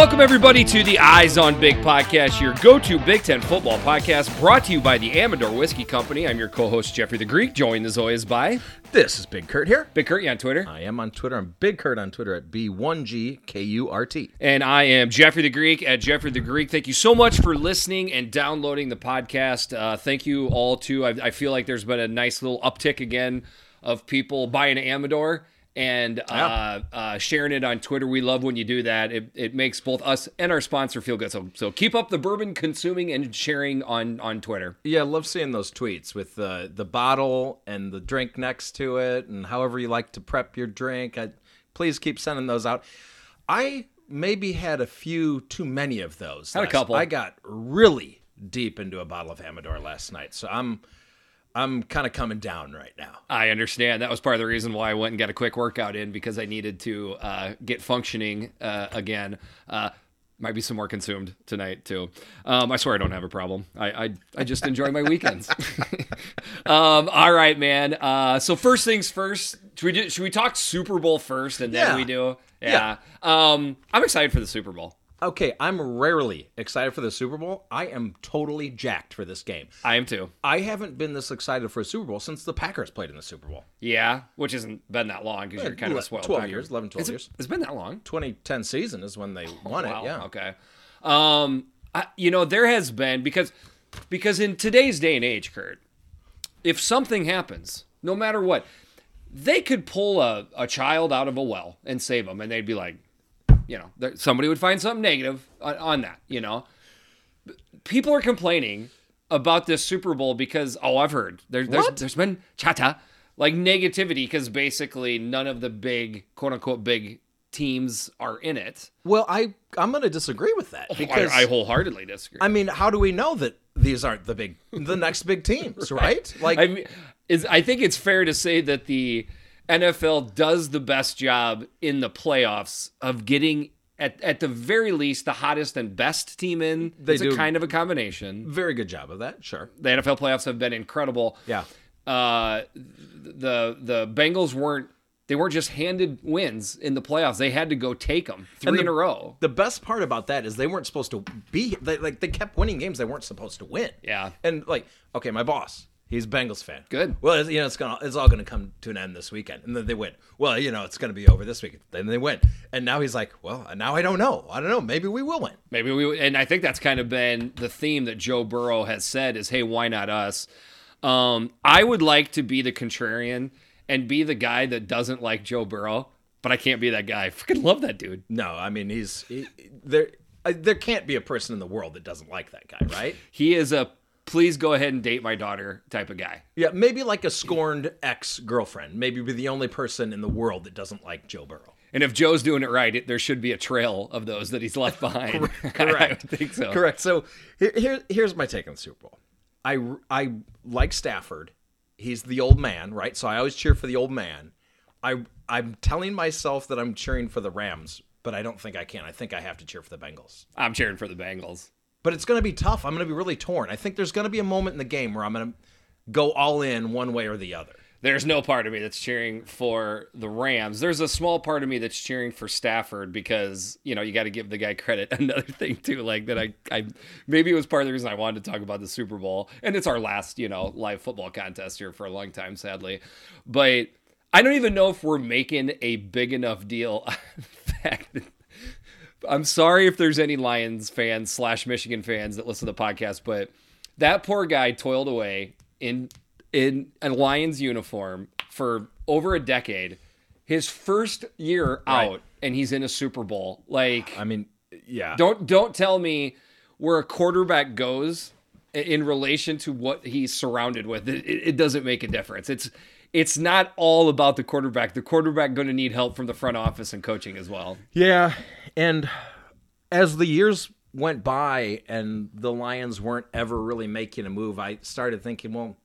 Welcome, everybody, to the Eyes on Big podcast, your go to Big Ten football podcast, brought to you by the Amador Whiskey Company. I'm your co host, Jeffrey the Greek, joined as always by This is Big Kurt here. Big Kurt, you on Twitter. I am on Twitter. I'm Big Kurt on Twitter at B1GKURT. And I am Jeffrey the Greek at Jeffrey the Greek. Thank you so much for listening and downloading the podcast. Uh, thank you all, too. I, I feel like there's been a nice little uptick again of people buying Amador and uh, uh, sharing it on Twitter. We love when you do that. It, it makes both us and our sponsor feel good. So so keep up the bourbon consuming and sharing on on Twitter. Yeah, I love seeing those tweets with the the bottle and the drink next to it, and however you like to prep your drink. I, please keep sending those out. I maybe had a few too many of those. Had a couple. I got really deep into a bottle of Amador last night, so I'm I'm kind of coming down right now. I understand. That was part of the reason why I went and got a quick workout in because I needed to uh, get functioning uh, again. Uh, might be some more consumed tonight too. Um, I swear I don't have a problem. I I, I just enjoy my weekends. um, all right, man. Uh, so first things first. Should we do, should we talk Super Bowl first and then Yeah. we do? Yeah. Um, I'm excited for the Super Bowl. Okay, I'm rarely excited for the Super Bowl. I am totally jacked for this game. I am too. I haven't been this excited for a Super Bowl since the Packers played in the Super Bowl. Yeah, which hasn't been that long because you're kind of a spoiled. 12 Packer. years, 11, 12 Is it- years. It's been that long. 2010 season is when they won Wow. it. Yeah. Okay. Um, I, you know, there has been because because in today's day and age, Kurt, if something happens, no matter what, they could pull a, a child out of a well and save them, and they'd be like, you know, there, somebody would find something negative on, on that. You know, people are complaining about this Super Bowl because oh, I've heard there, there's What? there's been chata like negativity because basically none of the big quote unquote big teams are in it. Well, I I'm going to disagree with that oh, because I, I wholeheartedly disagree. I mean, how do we know that these aren't the big the next big teams, right? Like I mean, is I think it's fair to say that the NFL does the best job in the playoffs of getting at, at the very least the hottest and best team in. They it's do. a kind of a combination. very good job of that. Sure. The NFL playoffs have been incredible. Yeah. Uh, the the Bengals weren't they weren't just handed wins in the playoffs. They had to go take them three the- in a row. The best part about that is they weren't supposed to be they, like they kept winning games they weren't supposed to win. Yeah. And like, okay, my boss, he's a Bengals fan. Good. Well, it's, you know, it's gonna it's all gonna come to an end this weekend, and then they win. Well, you know, it's gonna be over this weekend. Then they win, and now he's like, well, now I don't know. I don't know. Maybe we will win. Maybe we and I think that's kind of been the theme that Joe Burrow has said is, "Hey, why not us?" Um, I would like to be the contrarian and be the guy that doesn't like Joe Burrow, but I can't be that guy. I freaking love that dude. No, I mean he's he, there. uh, There can't be a person in the world that doesn't like that guy, right? He is a please go ahead and date my daughter type of guy. Yeah, maybe like a scorned ex girlfriend. Maybe be the only person in the world that doesn't like Joe Burrow. And if Joe's doing it right, it, there should be a trail of those that he's left behind. Correct. I think so. Correct. So here, here, here's my take on the Super Bowl. I, I like Stafford. He's the old man, right? So I always cheer for the old man. I I'm telling myself that I'm cheering for the Rams, but I don't think I can. I think I have to cheer for the Bengals. I'm cheering for the Bengals. But it's going to be tough. I'm going to be really torn. I think there's going to be a moment in the game where I'm going to go all in one way or the other. There's no part of me that's cheering for the Rams. There's a small part of me that's cheering for Stafford because you know you got to give the guy credit. Another thing too, like that I, I maybe it was part of the reason I wanted to talk about the Super Bowl, and it's our last you know live football contest here for a long time, sadly. But I don't even know if we're making a big enough deal. of the fact that- I'm sorry if there's any Lions fans slash Michigan fans that listen to the podcast, but that poor guy toiled away in in a Lions uniform for over a decade. His first year out, and he's in a Super Bowl. Like, I mean, yeah. don't don't tell me where a quarterback goes in relation to what he's surrounded with. It, it it doesn't make a difference. It's it's not all about the quarterback. The quarterback going to need help from the front office and coaching as well. Yeah, and as the years went by and the Lions weren't ever really making a move, I started thinking, well,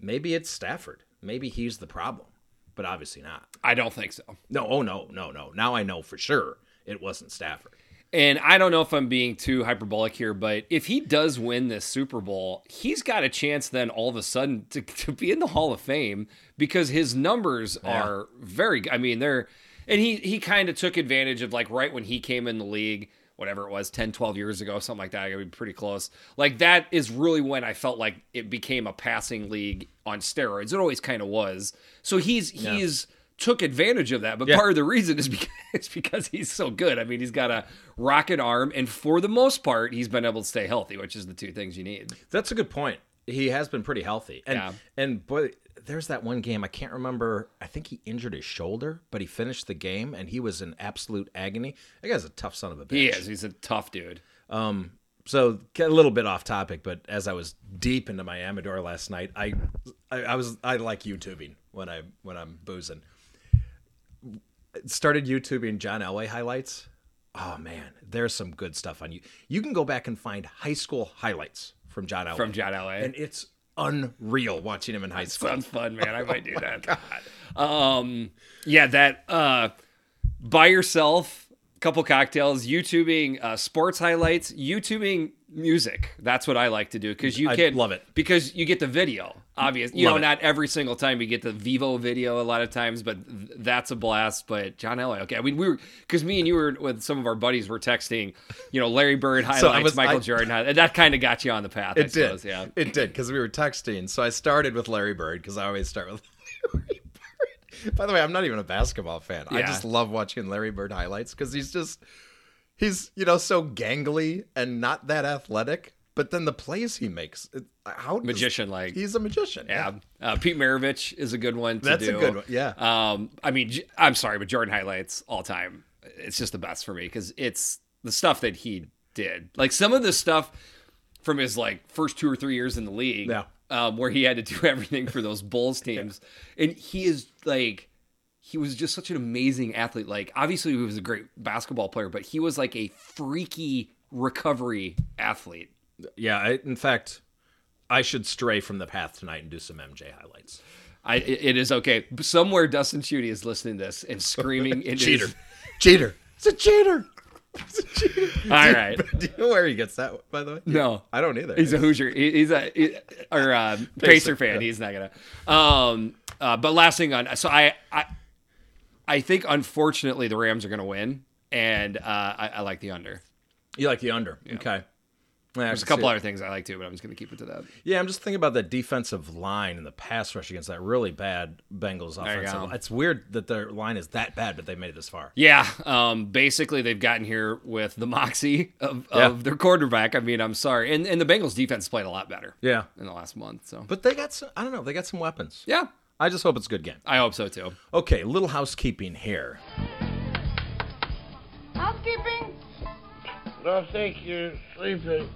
maybe it's Stafford. Maybe he's the problem, but obviously not. I don't think so. No, oh no, no, no. Now I know for sure it wasn't Stafford. And I don't know if I'm being too hyperbolic here, but if he does win this Super Bowl, he's got a chance then all of a sudden to, to be in the Hall of Fame because his numbers are very I mean, they're and he he kind of took advantage of like right when he came in the league, whatever it was 10 12 years ago something like that i gotta be pretty close like that is really when i felt like it became a passing league on steroids it always kind of was so he's he's took advantage of that but Yeah. part of the reason is because, is because he's so good i mean he's got a rocket arm and for the most part he's been able to stay healthy which is the two things you need That's a good point. He has been pretty healthy. And Yeah. and boy, there's that one game I can't remember. I think he injured his shoulder, but he finished the game and he was in absolute agony. That guy's a tough son of a bitch. he is he's a tough dude Um, So get a little bit off topic, but as I was deep into my Amador last night, I, I I was I like YouTubing when I when I'm boozing. Started YouTubing John Elway highlights. Oh man, there's some good stuff on you. You can go back and find high school highlights from John Elway. from john la and it's unreal watching him in high school. Sounds fun, man. I might do that. Um, yeah, that uh, by yourself, couple cocktails, YouTubing uh, sports highlights, YouTubing music. That's what I like to do because you I can love it. because you get the video. Obviously, you Love know, it. not every single time you get the Vevo video. A lot of times, but th- that's a blast. But John Elway, okay. I mean, we were because me and you were with some of our buddies were texting, you know, Larry Bird highlights, was- Michael I- Jordan, highlights. that kind of got you on the path. I It did. suppose, yeah. It did because we were texting. So I started with Larry Bird because I always start with Larry Bird. By the way, I'm not even a basketball fan. I just love watching Larry Bird highlights because he's just he's you know so gangly and not that athletic. But then the plays he makes, it, how does- Magician like. He's a magician. Yeah, uh, Pete Maravich is a good one. To That's a do. good one, yeah. Um, I mean, i'm sorry, but Jordan highlights all time. It's just the best for me because it's the stuff that he did. Like some of the stuff from his like first two or three years in the league, Yeah. um, where he had to do everything for those Bulls teams, and he is like. He was just such an amazing athlete. Like, obviously, he was a great basketball player, but he was like a freaky recovery athlete. yeah. I, in fact, I should stray from the path tonight and do some MJ highlights. I, it is okay. Somewhere Dustin Chudy is listening to this and screaming into Cheater, his- cheater. It's a cheater. It's a cheater. All right. Do you know where he gets that? By the way, No. I don't either. He's a Hoosier. He's a he- or a Pacer fan. He's not gonna. Um. Uh, but last thing on. So I I I think unfortunately the Rams are gonna win, and uh, I, I like the under. You like the under? Okay. Yeah, There's a couple other things I like too, but I'm just gonna keep it to that. Yeah, I'm just thinking about the defensive line and the pass rush against that really bad Bengals you offensive. It's weird that their line is that bad, but they made it this far. Yeah. Um. Basically, they've gotten here with the moxie of, Yeah. of their quarterback. I mean, I'm sorry, and and the Bengals defense played a lot better Yeah, in the last month. So but they got some. I don't know. They got some weapons. yeah, I just hope it's a good game. I hope so too. Okay, little housekeeping here. Housekeeping? I think you're sleeping.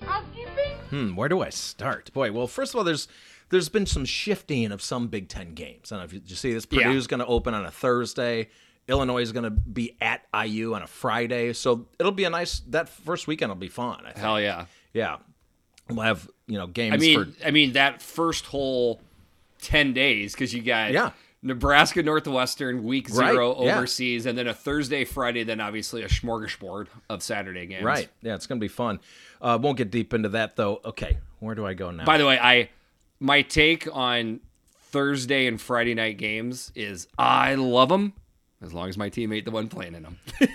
Housekeeping? Hmm, where do I start? Boy, well, first of all, there's there's been some shifting of some Big Ten games. I don't know if you, did you see this. Yeah. Purdue's going to open on a Thursday. Illinois is going to be at IU on a Friday, so it'll be a nice. That first weekend will be fun. I think. Hell yeah. Yeah, we'll have you know games I mean, for I mean that first whole ten days because you got Yeah. Nebraska Northwestern week Right, zero yeah. overseas, and then a Thursday, Friday, then obviously a smorgasbord of Saturday games. right. Yeah, it's going to be fun. Uh, won't get deep into that though. Okay, where do I go now? By the way, I my take on Thursday and Friday night games is I love them as long as my team ain't the one playing in them.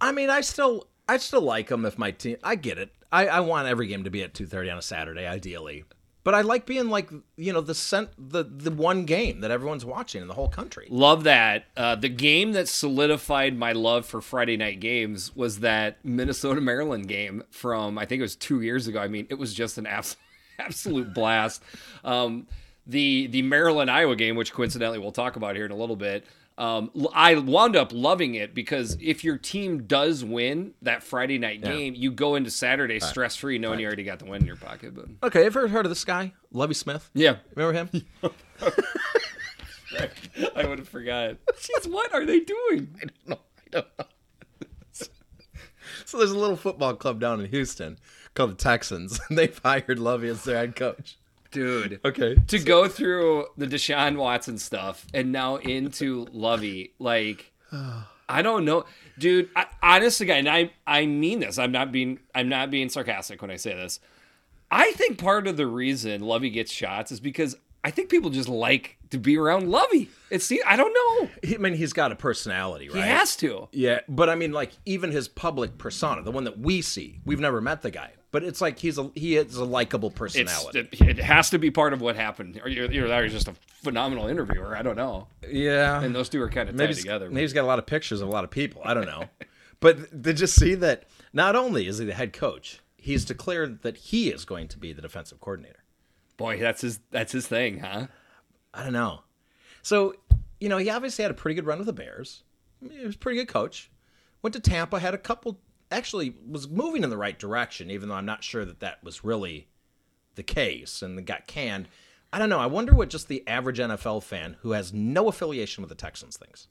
I mean, I still I still like them if my team. I get it. I, I want every game to be at two thirty on a Saturday, ideally. But I like being like you know the cent the the one game that everyone's watching in the whole country. Love that. Uh, the game that solidified my love for Friday night games was that Minnesota Maryland game from I think it was two years ago. I mean, it was just an abs- absolute blast. Um, the the Maryland Iowa game, which coincidentally we'll talk about here in a little bit. Um, l- I wound up loving it because if your team does win that Friday night game, you go into Saturday stress free, knowing you already got the win in your pocket. But Okay, ever heard of this guy, Lovie Smith? yeah, Remember him? I would have forgot. Jeez, what are they doing? no, I don't know. so there's a little football club down in Houston called the Texans, and they've hired Lovie as their head coach. Dude. Okay. to go through the Deshaun Watson stuff and now into Lovie, like I don't know, dude. I, honestly, guy, and I I mean this. I'm not being I'm not being sarcastic when I say this. I think part of the reason Lovie gets shots is because I think people just like to be around Lovie. It's I don't know. I mean, he's got a personality, right? He has to. Yeah, but I mean, like even his public persona, the one that we see, we've never met the guy, but it's like he's a he is a likable personality. it, it has to be part of what happened. Or you're, you're, you're just a phenomenal interviewer. I don't know. yeah, And those two are kind of maybe tied together. Maybe he's got a lot of pictures of a lot of people. I don't know, but did you see that? Not only is he the head coach, he's declared that he is going to be the defensive coordinator. Boy, that's his that's his thing, huh? I don't know. So, you know, he obviously had a pretty good run with the Bears. He was a pretty good coach. Went to Tampa, had a couple, actually was moving in the right direction, even though I'm not sure that that was really the case and got canned. I don't know. I wonder what just the average NFL fan who has no affiliation with the Texans thinks.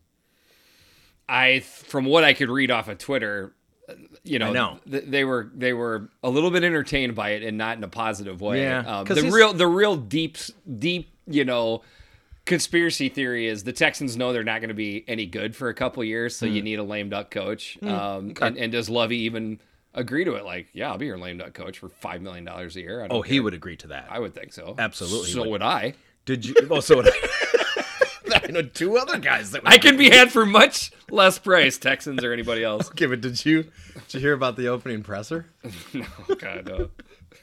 I from what I could read off of Twitter, uh, you know, know. th- they were they were a little bit entertained by it and not in a positive way. Yeah, um, the real the real deep deep you know conspiracy theory is the Texans know they're not going to be any good for a couple years, so you Hmm. need a lame duck coach. Um, and, and does Lovie even agree to it? Like, yeah, I'll be your lame duck coach for five million dollars a year. I don't Oh, he would agree to that. I would think so. Absolutely So would. would I. Did you? Oh, so would I I know two other guys that would I can be had for much less price, Texans or anybody else. Okay, but did you did you hear about the opening presser? no, God, no.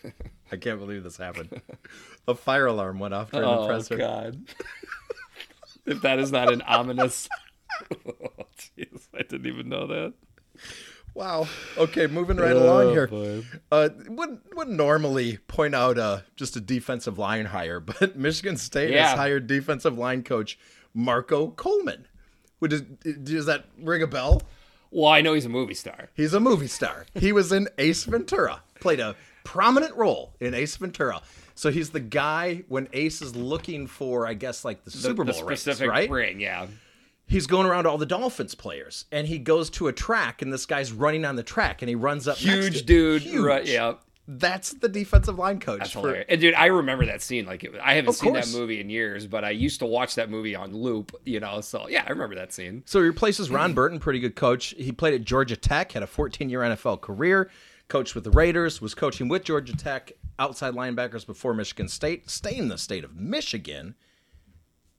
I can't believe this happened. A fire alarm went off during the presser. Oh. God! if that is not an ominous, oh, I didn't even know that. Wow. Okay, moving right along Oh, here. boy. Uh, wouldn't wouldn't normally point out uh, just a defensive line hire, but Michigan State Yeah. has hired defensive line coach Marco Coleman. Would does, does that ring a bell? Well, I know he's a movie star. He's a movie star. He was in Ace Ventura, played a prominent role in Ace Ventura. So he's the guy when Ace is looking for, I guess, like the, Super the Bowl rings, right? ring, yeah. he's going around to all the Dolphins players, and he goes to a track, and this guy's running on the track, and he runs up. Huge dude, Huge. right? Yeah, That's the defensive line coach. that's for- hilarious. And dude, I remember that scene. Like, it, I haven't Of seen course. that movie in years, but I used to watch that movie on loop. You know, so yeah, I remember that scene. So he replaces Ron Burton, pretty good coach. He played at Georgia Tech, had a 14-year NFL career, coached with the Raiders, was coaching with Georgia Tech, outside linebackers before Michigan State, stay in the state of Michigan.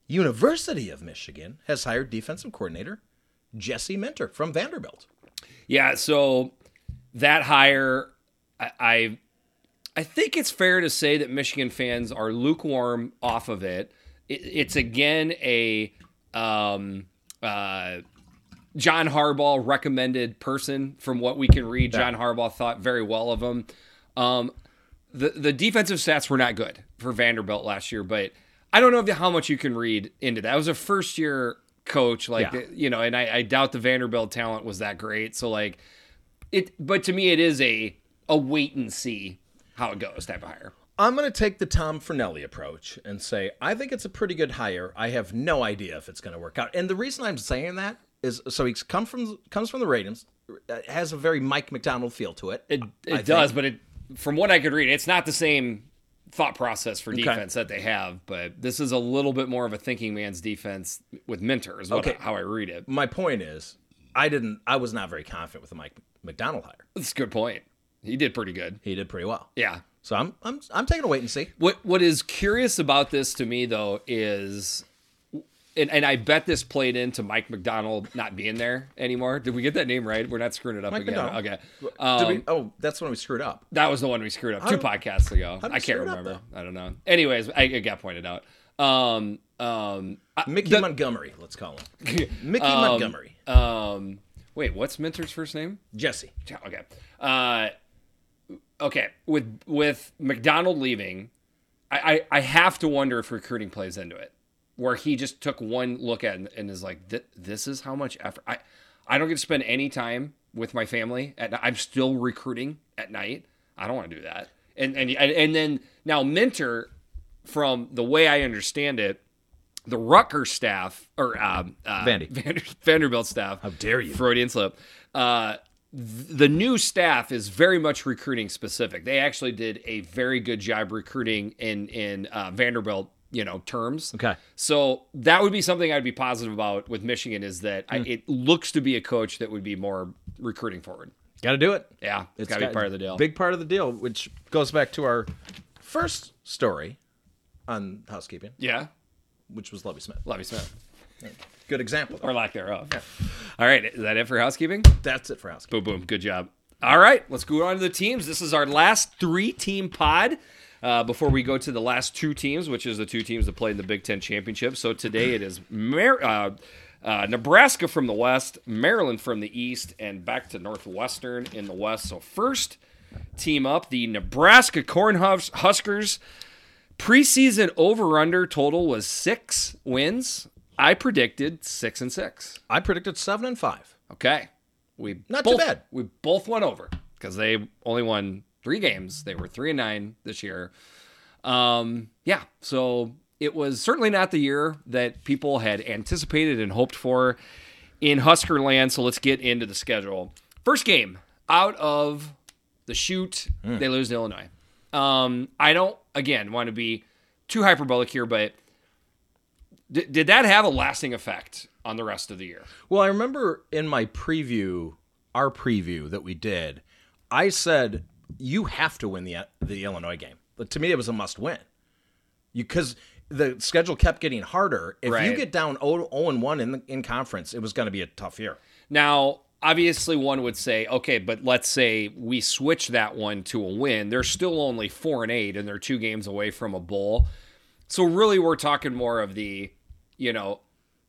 University of Michigan has hired defensive coordinator Jesse Minter from Vanderbilt. Yeah, so that hire, I, I, I think it's fair to say that Michigan fans are lukewarm off of it. it it's again a um, uh, John Harbaugh recommended person from what we can read. John Harbaugh thought very well of him. Um, the the defensive stats were not good for Vanderbilt last year, but I don't know how much you can read into that. I was a first year coach, like Yeah. you know, and I, I doubt the Vanderbilt talent was that great. So like it, but to me, it is a a wait and see how it goes type of hire. I'm going to take the Tom Fernelli approach and say I think it's a pretty good hire. I have no idea if it's going to work out. And the reason I'm saying that is so he's come from comes from the Ravens, uh, has a very Mike Macdonald feel to it. It it does, but it from what I could read, it's not the same thought process for Okay. defense that they have. But this is a little bit more of a thinking man's defense with Minter, is what, Okay. how I read it. My point is, I didn't. I was not very confident with the Mike Macdonald hire. That's a good point. He did pretty good. He did pretty well. Yeah. So I'm I'm I'm taking a wait and see. What what is curious about this to me though is and, and I bet this played into Mike Macdonald not being there anymore. Did we get that name right? We're not screwing it up Mike again. Macdonald. Okay. Um, we, oh, that's when we screwed up. that was the one we screwed up two did- podcasts ago. how I can't it up, remember. I don't know. Anyways, I, it got pointed out. Um, um, I- Mickey the- Montgomery, let's call him. Mickey um, Montgomery. Um, wait, what's Minter's first name? Jesse. Okay. Uh, okay. With with Macdonald leaving, I, I I have to wonder if recruiting plays into it, where he just took one look at and is like, "This is how much effort I I don't get to spend any time with my family. At I'm still recruiting at night. I don't want to do that." And and and then now Minter from the way I understand it. The Rutgers staff, or um, uh, Vandy. Vander, Vanderbilt staff. How dare you. Freudian slip. Uh, the new staff is very much recruiting specific. They actually did a very good job recruiting in in uh, Vanderbilt, you know, terms. Okay. So that would be something I'd be positive about with Michigan is that Hmm. I, it looks to be a coach that would be more recruiting forward. Got to do it. Yeah, it's got to be part of the deal. Big part of the deal, which goes back to our first story on housekeeping, Yeah, which was Lovie Smith. Lovie Smith, Good example. or lack thereof. Yeah. All right, is that it for housekeeping? That's it for housekeeping. Boom, boom. Good job. All right, let's go on to the teams. This is our last three team pod uh, before we go to the last two teams, which is the two teams that played in the Big Ten Championship. So today it is Mar- uh, uh, Nebraska from the west, Maryland from the east, and back to Northwestern in the west. So first team up, the Nebraska Cornhuskers. Preseason over under total was six wins. I predicted six and six. I predicted seven and five. Okay. We Not too bad. We both went over because they only won three games. They were three and nine this year. Um, yeah, so it was certainly not the year that people had anticipated and hoped for in Husker land. So let's get into the schedule. First game out of the shoot, Hmm. they lose to Illinois. Um, I don't again want to be too hyperbolic here, but d- did that have a lasting effect on the rest of the year? Well, I remember in my preview, our preview that we did, I said you have to win the the Illinois game. But to me, it was a must win. You because the schedule kept getting harder. If you get down 0, and 1 in the in conference, it was going to be a tough year. Now, obviously, one would say, okay, but let's say we switch that one to a win. They're still only four and eight, and they're two games away from a bowl. So really, we're talking more of the, you know,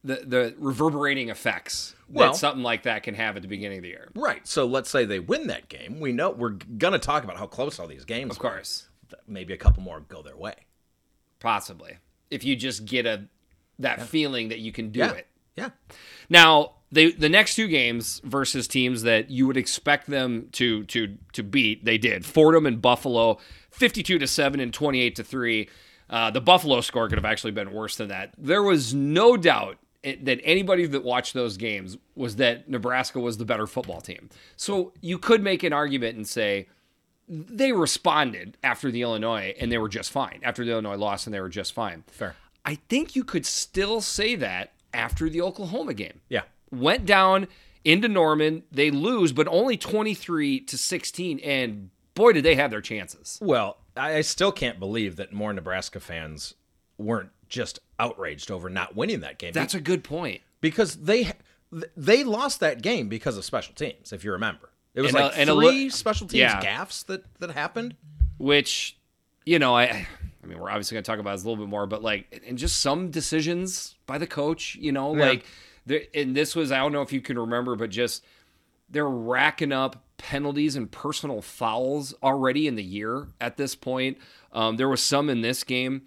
the the reverberating effects Well- that something like that can have at the beginning of the year. Right. So let's say they win that game. We know we're going to talk about how close all these games Of course, were. Maybe a couple more go their way. possibly, if you just get a that feeling that you can do Yeah. it. Yeah. Now, they the next two games versus teams that you would expect them to to to beat, they did. Fordham and Buffalo, fifty-two to seven and twenty-eight to three. Uh, the Buffalo score could have actually been worse than that. There was no doubt it, that anybody that watched those games was that Nebraska was the better football team. So you could make an argument and say they responded after the Illinois and they were just fine. After the Illinois loss and they were just fine. Fair. I think you could still say that after the Oklahoma game. Yeah. Went down into Norman, they lose, but only 23 to 16. And boy, did they have their chances. Well, I I still can't believe that more Nebraska fans weren't just outraged over not winning that game. That's a good point. because they they lost that game because of special teams. If you remember, it was And a- like a three li- special teams yeah. gaffes that that happened. Which, you know, I. I mean, we're obviously going to talk about this a little bit more, but like, and just some decisions by the coach, you know, Yeah. like, there, and this was, I don't know if you can remember, but just they're racking up penalties and personal fouls already in the year at this point. Um, there was some in this game.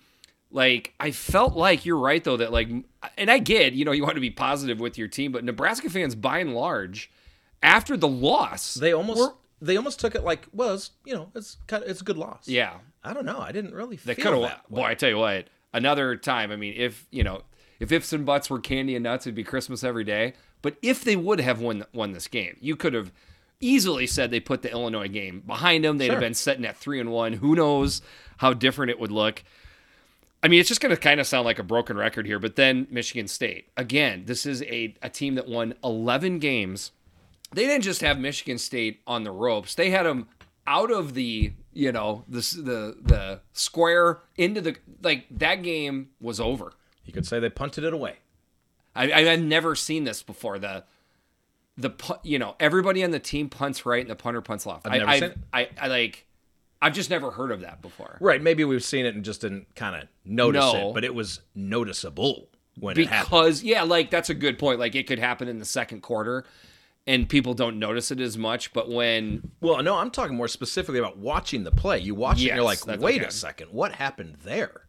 Like, I felt like you're right, though, that like, and I get, you know, you want to be positive with your team, but Nebraska fans, by and large, after the loss, They almost were- they almost took it like well, it's, you know, it's kind of it's a good loss. yeah, I don't know. I didn't really They feel could have. Boy, I tell you what. Another time. I mean, if you know, if ifs and buts were candy and nuts, it'd be Christmas every day. But if they would have won won this game, you could have easily said they put the Illinois game behind them. They'd have been sitting at three and one. Who knows how different it would look. I mean, it's just going to kind of sound like a broken record here, but then Michigan State. Again, this is a, a team that won 11 games. They didn't just have Michigan State on the ropes. They had them out of the, you know, the the the square into the like that game was over. You could say they punted it away. I, I I've never seen this before. The the you know everybody on the team punts right and the punter punts left. I've never I've- seen it. I I like I've just never heard of that before. Right. Maybe we've seen it and just didn't kind of notice No. it, but it was noticeable when it happened. because yeah like that's a good point like it could happen in the second quarter and people don't notice it as much but when Well, no, I'm talking more specifically about watching the play. You watch it and you're like, wait okay. a second, what happened there?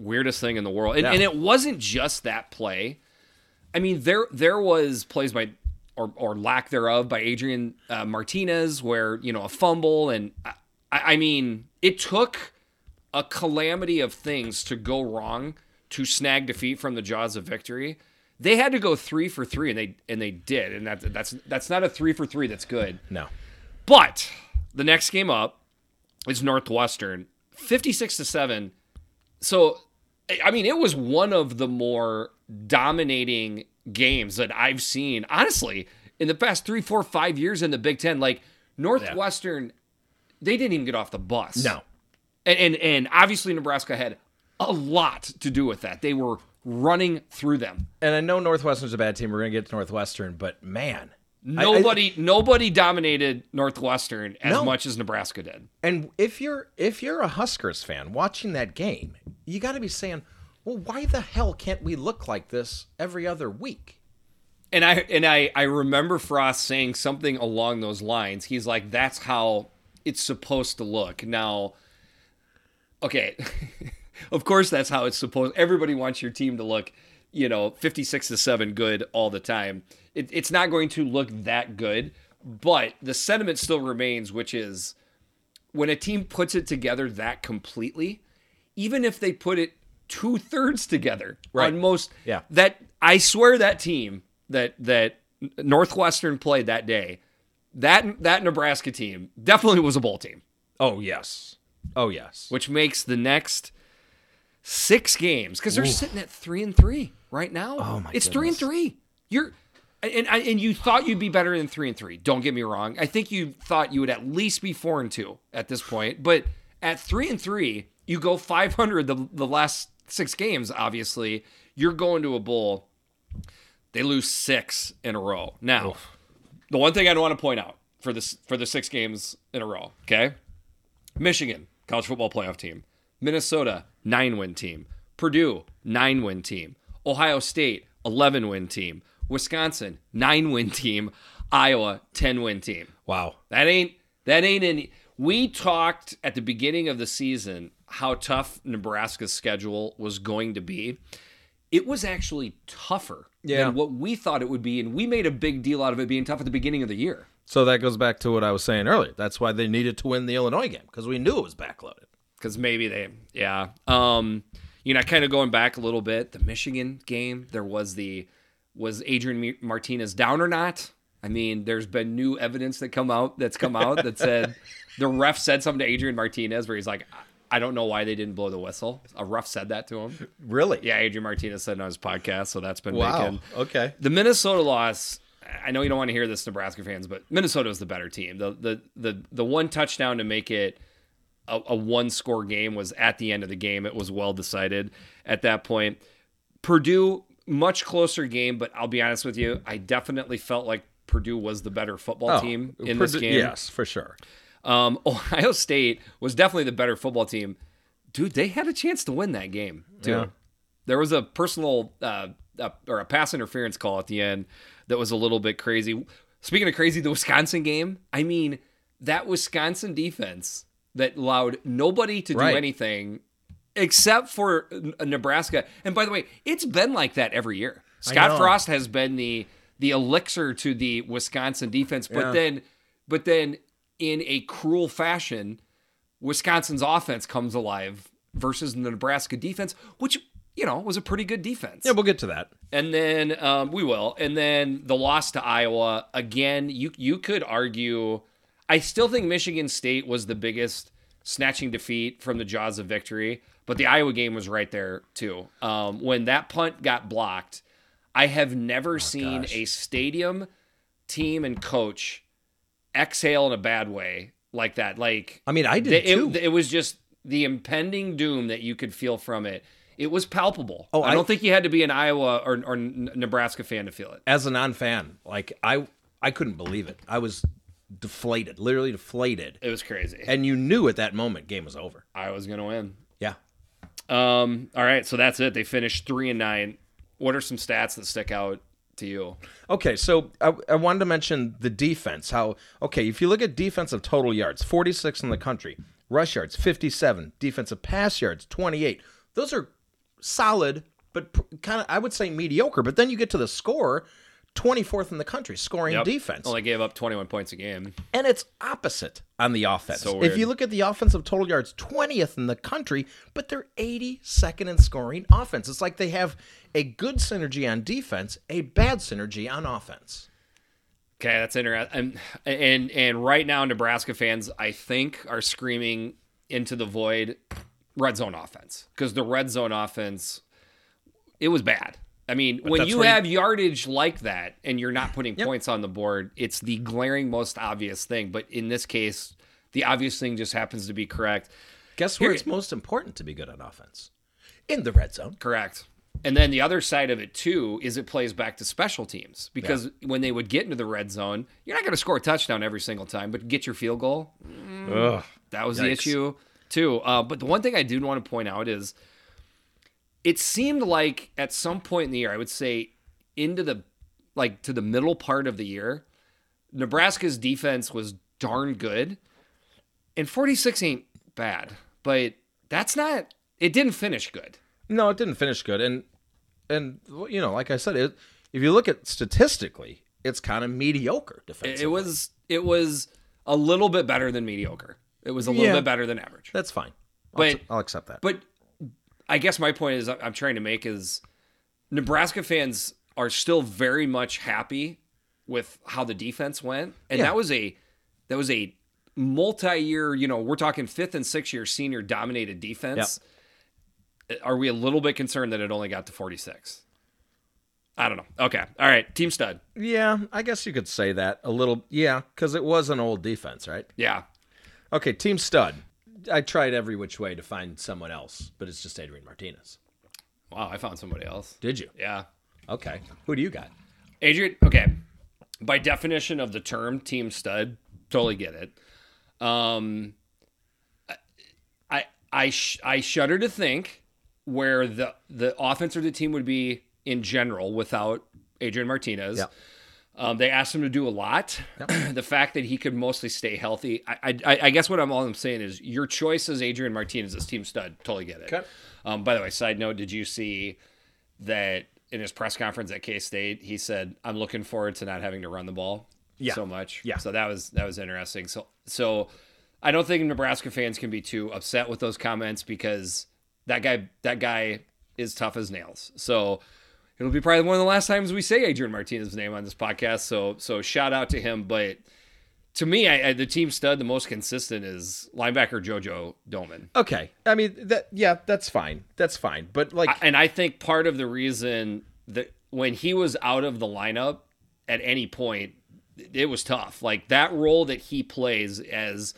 weirdest thing in the world and, Yeah. and it wasn't just that play i mean there there was plays by or, or lack thereof by adrian uh, martinez where you know a fumble and I, I mean it took a calamity of things to go wrong to snag defeat from the jaws of victory they had to go three for three and they and they did and that, that's that's not a three for three that's good No. But the next game up is Northwestern, 56 to 7. So I mean, it was one of the more dominating games that I've seen, honestly, in the past three, four, five years in the Big Ten. Like Northwestern, they didn't even get off the bus. No. And, and and obviously Nebraska had a lot to do with that. They were running through them. And I know Northwestern's a bad team. We're gonna get to Northwestern, but man, I- I- Nobody nobody dominated Northwestern as No. much as Nebraska did. and if you're if you're a Huskers fan watching that game, you got to be saying, well, why the hell can't we look like this every other week? And I and I I remember Frost saying something along those lines. He's like, "That's how it's supposed to look." Now, okay, of course that's how it's supposed. Everybody wants your team to look, you know, fifty-six to seven good all the time. It, it's not going to look that good, but the sentiment still remains, which is when a team puts it together that completely, even if they put it two thirds together Right. on most, Yeah. that I swear that team that that Northwestern played that day, that that Nebraska team definitely was a bowl team, Oh yes, oh yes. which makes the next six games because they're sitting at three and three right now. Oh, my It's three and three. You're and and and you thought you'd be better than three and three. Don't get me wrong. I think you thought you would at least be four and two at this point. But at three and three, you go five hundred the the last six games. Obviously, you're going to a bowl. They lose six in a row. Now, the one thing I'd want to point out for this for the six games in a row, okay? Michigan, college football playoff team. Minnesota, nine win team. Purdue, nine win team. Ohio State, 11 win team. Wisconsin, nine win team. Iowa, 10 win team. wow. That ain't that ain't any. We talked at the beginning of the season how tough Nebraska's schedule was going to be. It was actually tougher Yeah. than what we thought it would be, and we made a big deal out of it being tough at the beginning of the year. So that goes back to what I was saying earlier. That's why they needed to win the Illinois game because we knew it was backloaded. because maybe they yeah um you know kind of going back a little bit the michigan game there was the was adrian martinez down or not i mean there's been new evidence that come out that's come out that said the ref said something to adrian martinez where he's like i don't know why they didn't blow the whistle a ref said that to him Really? yeah adrian martinez said it on his podcast so that's been Wow. making Okay. the Minnesota loss. I know you don't want to hear this, Nebraska fans, but Minnesota was the better team. The the the the one touchdown to make it a, a one score game was at the end of the game. It was well decided at that point. Purdue much closer game, but I'll be honest with you, I definitely felt like Purdue was the better football Oh, team in this game. Yes, for sure. Um, Ohio State was definitely the better football team. Dude, they had a chance to win that game too. Yeah. There was a personal uh, uh, or a pass interference call at the end that was a little bit crazy. Speaking of crazy, the Wisconsin game. I mean, that Wisconsin defense that allowed nobody to Right. do anything except for Nebraska. And by the way, it's been like that every year. Scott. Frost has been the the elixir to the Wisconsin defense, but Yeah. then but then in a cruel fashion, Wisconsin's offense comes alive versus the Nebraska defense, which you know was a pretty good defense. Yeah, we'll get to that. And then um, we will. And then the loss to Iowa again. You you could argue. I still think Michigan State was the biggest snatching defeat from the jaws of victory, but the Iowa game was right there too. Um, when that punt got blocked, I have never seen gosh. a stadium team and coach exhale in a bad way like that. Like I mean, I did it, too. it, it was just the impending doom that you could feel from it. It was palpable. Oh, I I- don't think you had to be an Iowa or, or Nebraska fan to feel it. As a non-fan, like I, I couldn't believe it. I was deflated, literally deflated. It was crazy. And you knew at that moment game was over. I was gonna win. Yeah. Um. All right. So that's it. They finished three and nine. What are some stats that stick out you? Okay, so I, I wanted to mention the defense. How okay, if you look at defensive total yards, 46 in the country, rush yards 57, defensive pass yards 28. Those are solid, but kind of I would say mediocre. But then you get to the score, 24th in the country scoring Yep. defense, Only gave up 21 points a game. and it's opposite on the offense. So if you look at the offensive total yards, 20th in the country, but they're 82nd in scoring offense. It's like they have a good synergy on defense, a bad synergy on offense. Okay, that's interesting. And, and and right now, Nebraska fans, I think, are screaming into the void, red zone offense, because the red zone offense, it was bad. I mean, when you where you- have yardage like that and you're not putting points on the board, it's the glaring most obvious thing. But in this case, the obvious thing just happens to be correct. Guess where Here- it's most important to be good on offense? In the red zone. Correct. And then the other side of it too is it plays back to special teams because when they would get into the red zone, you're not going to score a touchdown every single time, but get your field goal. Ugh. That was the issue too. Uh, but the one thing I do want to point out is it seemed like at some point in the year, I would say into the like to the middle part of the year, Nebraska's defense was darn good. And 46 ain't bad, but that's not it didn't finish good. No, it didn't finish good, and and you know, like I said, it, if you look at statistically, it's kind of mediocre It, defensively. it was it was a little bit better than mediocre. It was a little Yeah. bit better than average. That's fine. I'll, But- t- I'll accept that. But I guess my point is I'm trying to make is Nebraska fans are still very much happy with how the defense went, and Yeah. that was a that was a multi-year. You know, we're talking fifth and sixth year senior dominated defense. Are we a little bit concerned that it only got to 46? I don't know. Okay, all right, team stud. yeah, I guess you could say that a little. Yeah, because it was an old defense, right? Yeah, Okay, team stud. I tried every which way to find someone else, but it's just Adrian Martinez. wow, I found somebody else. Did you? Yeah, Okay. Who do you got? Adrian, okay. By definition of the term team stud, totally get it. Um, I I sh- I shudder to think where the the offense of the team would be in general without Adrian Martinez. Yeah. Um, they asked him to do a lot. the fact that he could mostly stay healthy, I, I, I guess what I'm all I'm saying is your choice is Adrian Martinez as team stud. Totally get it. Okay. Um, by the way, side note, did you see that in his press conference at K State, he said, "I'm looking forward to not having to run the ball Yeah. so much." Yeah. So that was that was interesting. So so I don't think Nebraska fans can be too upset with those comments because that guy that guy is tough as nails. So it'll be probably one of the last times we say Adrian Martinez's name on this podcast. So so shout out to him. But to me, I, I, the team stud, the most consistent is linebacker JoJo Domann. Okay. I mean that. Yeah, that's fine. That's fine. But like, I- and I think part of the reason that when he was out of the lineup at any point, it was tough. Like that role that he plays as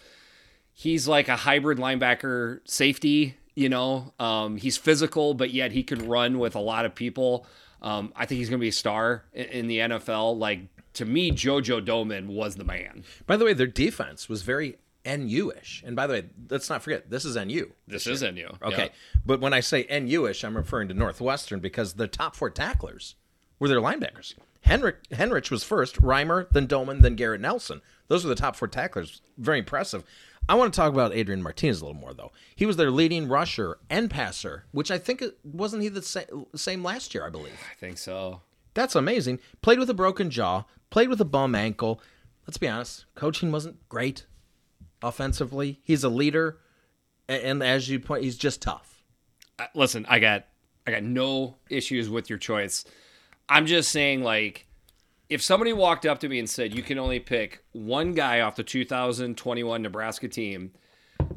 he's like a hybrid linebacker safety. You know, um, he's physical, but yet he can run with a lot of people. Um, I think he's going to be a star in, in the NFL. Like to me, JoJo Domann was the man. by the way, their defense was very NU-ish. And by the way, let's not forget this is NU. This is NU. Okay. But when I say NU-ish, I'm referring to Northwestern because the top four tacklers were their linebackers. Henrich, Henrich was first, Reimer, then Domann, then Garrett Nelson. Those were the top four tacklers. Very impressive. I want to talk about Adrian Martinez a little more, though. He was their leading rusher and passer, which I think wasn't he the sa- same last year, I believe. I think so. That's amazing. Played with a broken jaw, played with a bum ankle. Let's be honest, coaching wasn't great offensively. He's a leader, and as you point, he's just tough. Listen, I got I got no issues with your choice. I'm just saying like if somebody walked up to me and said you can only pick one guy off the 2021 Nebraska team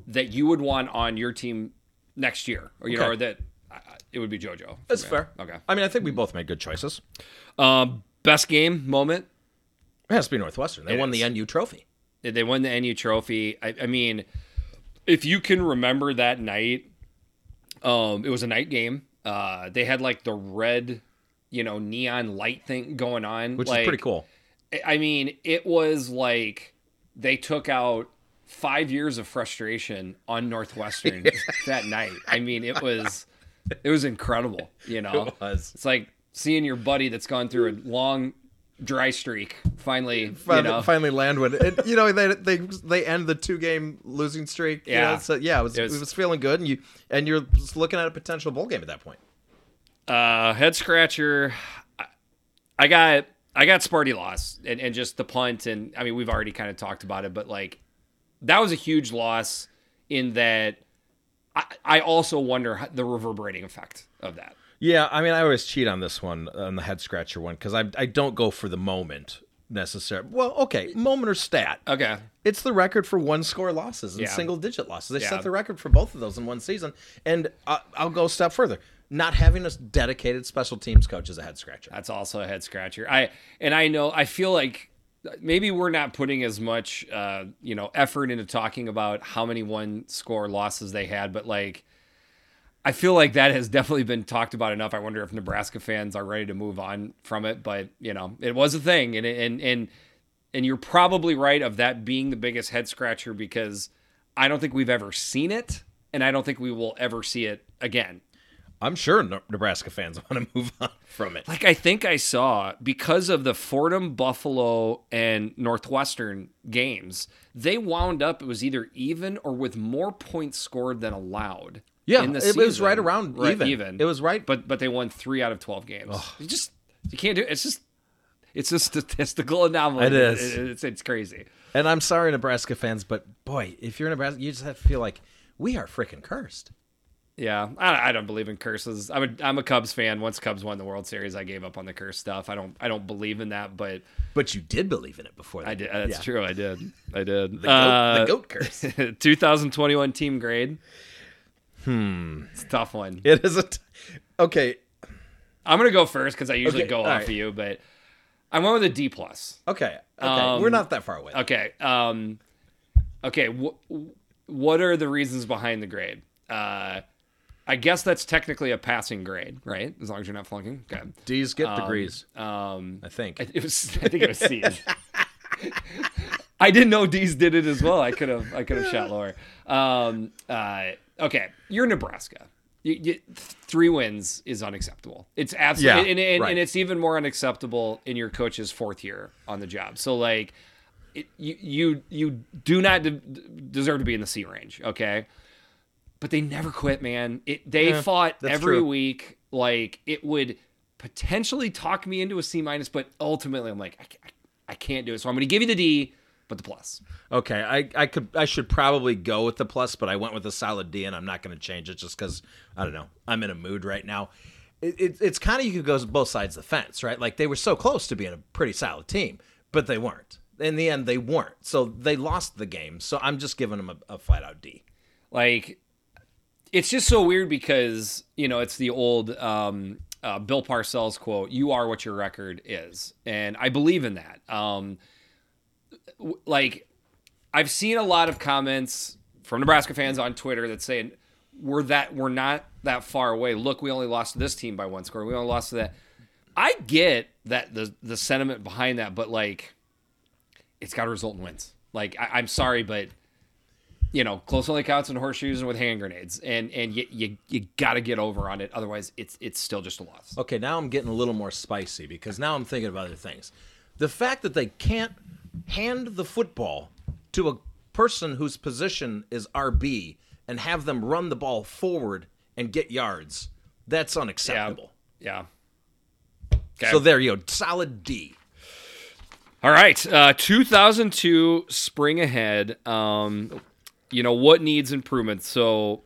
that you would want on your team next year or you know or that I- it would be JoJo. That's me. fair. Okay. I mean, I think we both made good choices. Um best game moment It has to be Northwestern. They It won the. NU trophy. they won the NU trophy. I, I mean, if you can remember that night, um, it was a night game. Uh, they had like the red, you know, neon light thing going on, Which like, is pretty cool. I mean, it was like they took out five years of frustration on Northwestern that night. I mean, it was it was incredible. You know, It was. it's like seeing your buddy that's gone through a long dry streak finally, Finally, you know, finally land with it. You know, they they they end the two game losing streak. you Yeah. know, so yeah, it was, It it was- was feeling good, and you and you're looking at a potential bowl game at that point. Uh, head scratcher. I- I got I got Sparty loss and, and just the punt and I mean we've already kind of talked about it, but like that was a huge loss in that I, I also wonder how- the reverberating effect of that. Yeah, I mean, I always cheat on this one, on the head scratcher one, because I I don't go for the moment necessarily. Well, okay, moment or stat. Okay. It's the record for one score losses and Yeah. single digit losses. They Yeah. set the record for both of those in one season. And I, I'll go a step further. Not having a dedicated special teams coach is a head scratcher. That's also a head scratcher. I and I know I feel like maybe we're not putting as much uh, you know effort into talking about how many one score losses they had, but like I feel like that has definitely been talked about enough. I wonder if Nebraska fans are ready to move on from it, but you know, it was a thing, and and and and you're probably right of that being the biggest head scratcher because I don't think we've ever seen it, and I don't think we will ever see it again. I'm sure Nebraska fans want to move on from it. Like I think I saw because of the Fordham, Buffalo, and Northwestern games, they wound up it was either even or with more points scored than allowed. Yeah, in the it was right around Right, even. even. It was right- but but they won three out of twelve games. You just you can't do it. It's just it's a statistical anomaly. It is. It- it's it's crazy. And I'm sorry, Nebraska fans, but boy, if you're in Nebraska, you just have to feel like we are freaking cursed. Yeah, I, I don't believe in curses. I'm a I'm a Cubs fan. Once Cubs won the World Series, I gave up on the curse stuff. I don't I don't believe in that, but But you did believe in it before. I that. did. That's Yeah. true. I did. I did. The goat, Uh, the goat curse. 2021 team grade. Hmm. It's a tough one. It is a. T- okay. I'm gonna go first because I usually Okay, go off right. of you, but I went with a D plus. Okay. Okay. Um, We're not that far away. Okay. Um. Okay. Wh- what are the reasons behind the grade? Uh, I guess that's technically a passing grade, right? As long as you're not flunking. Okay. D's get degrees. Um. I think. It was. I think it was C's. I didn't know D's did it as well. I could have. I could have shot lower. Um. Uh. Okay. You're Nebraska. You, you, three wins is unacceptable. It's absolutely, Yeah, and, and, right. and it's even more unacceptable in your coach's fourth year on the job. So like, it, you you you do not de- deserve to be in the C range. Okay. But they never quit, man. It they Yeah, fought every true. week. Like it would potentially talk me into a C minus, but ultimately I'm like, I, ca- I can't do it. So I'm going to give you the D, but the plus. Okay, I, I could I should probably go with the plus, but I went with a solid D, and I'm not going to change it just because I don't know. I'm in a mood right now. It, it, it's kind of you could go both sides of the fence, right? Like they were so close to being a pretty solid team, but they weren't. In the end, they weren't. So they lost the game. So I'm just giving them a, a flat out D. Like, it's just so weird because you know it's the old um, uh, Bill Parcells quote: "You are what your record is," and I believe in that. Um, like, I've seen a lot of comments from Nebraska fans on Twitter that say we're that we're not that far away. Look, we only lost to this team by one score. We only lost to that. I get that the the sentiment behind that, but like, it's got to result in wins. Like, I, I'm sorry, but you know, close only counts in horseshoes and with hand grenades, and and you you, you got to get over on it. Otherwise, it's it's still just a loss. Okay, now I'm getting a little more spicy because now I'm thinking of other things. The fact that they can't hand the football to a person whose position is RB and have them run the ball forward and get yards, that's Yeah, unacceptable. yeah. Okay. So there you go, solid D. All right, uh, 2002 spring ahead. Um, you know what needs improvement? So,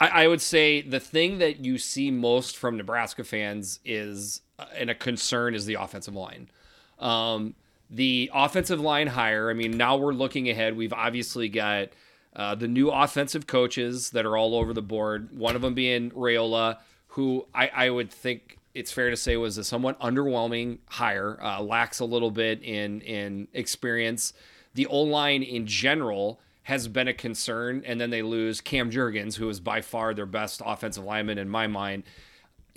I, I would say the thing that you see most from Nebraska fans is, uh, and a concern is the offensive line. Um, the offensive line hire. I mean, now we're looking ahead. We've obviously got uh, the new offensive coaches that are all over the board. One of them being Raiola, who I, I would think it's fair to say was a somewhat underwhelming hire. Uh, lacks a little bit in in experience. The O line in general has been a concern, and then they lose Cam Jurgens, who is by far their best offensive lineman in my mind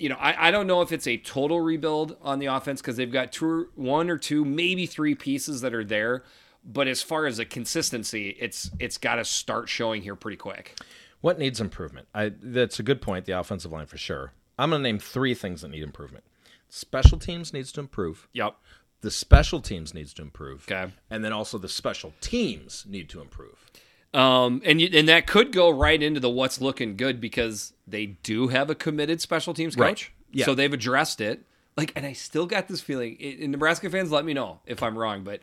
you know, I, I don't know if it's a total rebuild on the offense because they've got two, one or two, maybe three pieces that are there. But as far as the consistency, it's it's got to start showing here pretty quick. What needs improvement? I that's a good point, the offensive line for sure. I'm going to name 3 things that need improvement. Special teams needs to improve. Yep. The special teams needs to improve. Okay. And then also the special teams need to improve. Um, and you, and that could go right into the what's looking good because they do have a committed special teams Right. coach. Yeah. So they've addressed it. Like, and I still got this feeling. And Nebraska fans, let me know if I'm wrong, but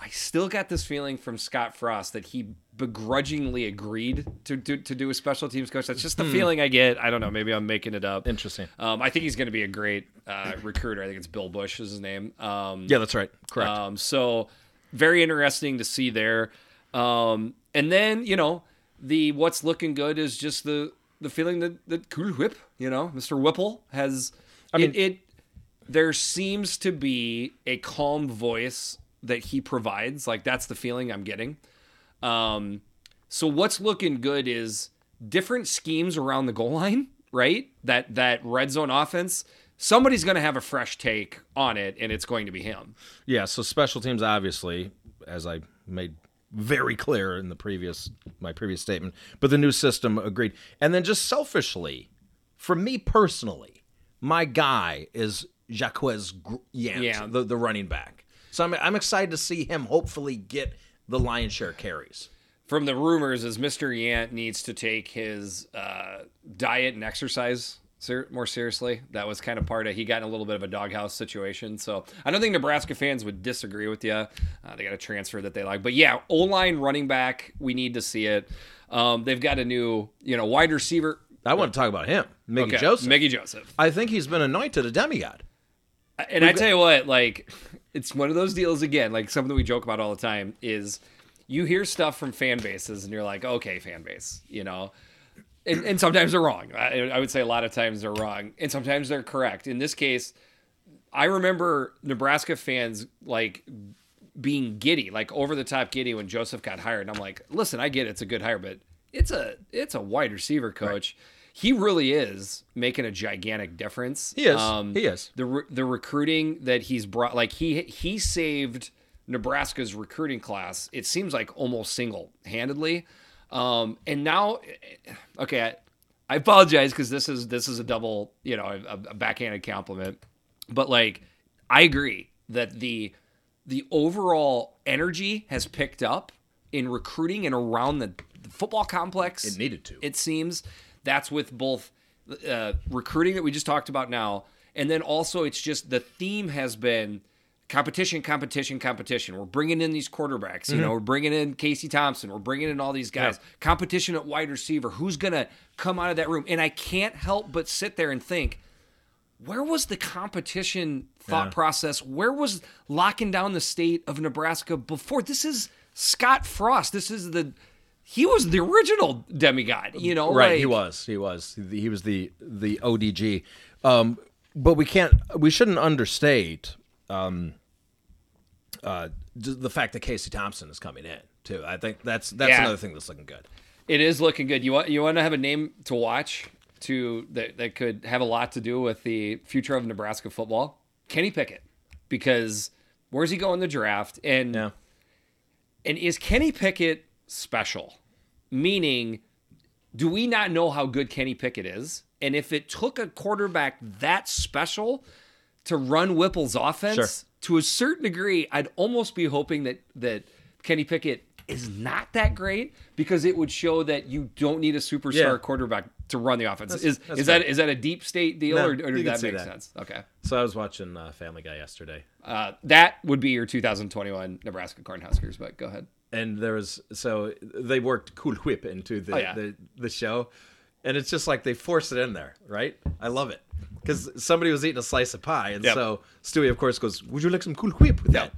I still got this feeling from Scott Frost that he begrudgingly agreed to to, to do a special teams coach. That's just the feeling I get. I don't know. Maybe I'm making it up. Interesting. Um, I think he's going to be a great uh, recruiter. I think it's Bill Busch is his name. Um, Yeah, that's right. Correct. um, so very interesting to see there. Um, and then you know the what's looking good is just the the feeling that that Cool Whip, you know, Mr. Whipple has. I mean- it, it there seems to be a calm voice that he provides. Like that's the feeling I'm getting. Um, so what's looking good is different schemes around the goal line, right? That that red zone offense. Somebody's going to have a fresh take on it, and it's going to be him. Yeah, so special teams obviously, as I made very clear in the previous my previous statement, but the new system agreed. And then just selfishly, for me personally, my guy is Jaquez Yant, Yeah. the, the running back. So I'm I'm excited to see him hopefully get the lion's share carries. From the rumors, is Mr. Yant needs to take his uh, diet and exercise ser- more seriously. That was kind of part of he got in a little bit of a doghouse situation. So I don't think Nebraska fans would disagree with you. Uh, they got a transfer that they like, but yeah, O line running back, we need to see it. Um, they've got a new, you know, wide receiver. I want to talk about him, Mickey Okay, Joseph. Mickey Joseph. I think he's been anointed a demigod. And I tell you what, like, it's one of those deals again, like something that we joke about all the time is you hear stuff from fan bases and you're like, okay, fan base, you know, and, and sometimes they're wrong. I, I would say a lot of times they're wrong, and sometimes they're correct. In this case, I remember Nebraska fans like being giddy, like over the top giddy when Joseph got hired. And I'm like, listen, I get it, it's a good hire, but it's a it's a wide receiver coach. He really is making a gigantic difference. He is. Um, he is. The re- the recruiting that he's brought, like he he saved Nebraska's recruiting class. It seems like almost single handedly. Um, and now, okay, I, I apologize because this is this is a double, you know, a, a backhanded compliment. But like, I agree that the the overall energy has picked up in recruiting and around the, the football complex. It needed to. It seems that's with both uh, recruiting that we just talked about now, and then also it's just the theme has been competition, competition, competition. We're bringing in these quarterbacks. You know, we're bringing in Casey Thompson. We're bringing in all these guys. Competition at wide receiver. Who's gonna come out of that room? And I can't help but sit there and think where was the competition thought process? Where was locking down the state of Nebraska before? This is Scott Frost. This is the he was the original demigod. You know, Right, like- he was. He was. He was the the ODG. Um, but we can't. We shouldn't understate um, uh, the fact that Casey Thompson is coming in too. I think that's that's Yeah. another thing that's looking good. It is looking good. You want you want to have a name to watch to that that could have a lot to do with the future of Nebraska football. Kenny Pickett, because where's he going in the draft? And Yeah. and is Kenny Pickett special? Meaning, do we not know how good Kenny Pickett is? And if it took a quarterback that special to run Whipple's offense, Sure. To a certain degree, I'd almost be hoping that that Kenny Pickett is not that great because it would show that you don't need a superstar Yeah. quarterback to run the offense. is that's is that is that a deep state deal No, or, or did that make that. sense? Okay. So I was watching uh, Family Guy yesterday, Uh, that would be your 2021 Nebraska Cornhuskers, but go ahead. and there was so they worked Cool Whip into the Oh, yeah. the, the show, and it's just like they force it in there, right? I love it because somebody was eating a slice of pie, and Yep. so Stewie, of course, goes, "Would you like some Cool Whip with that?"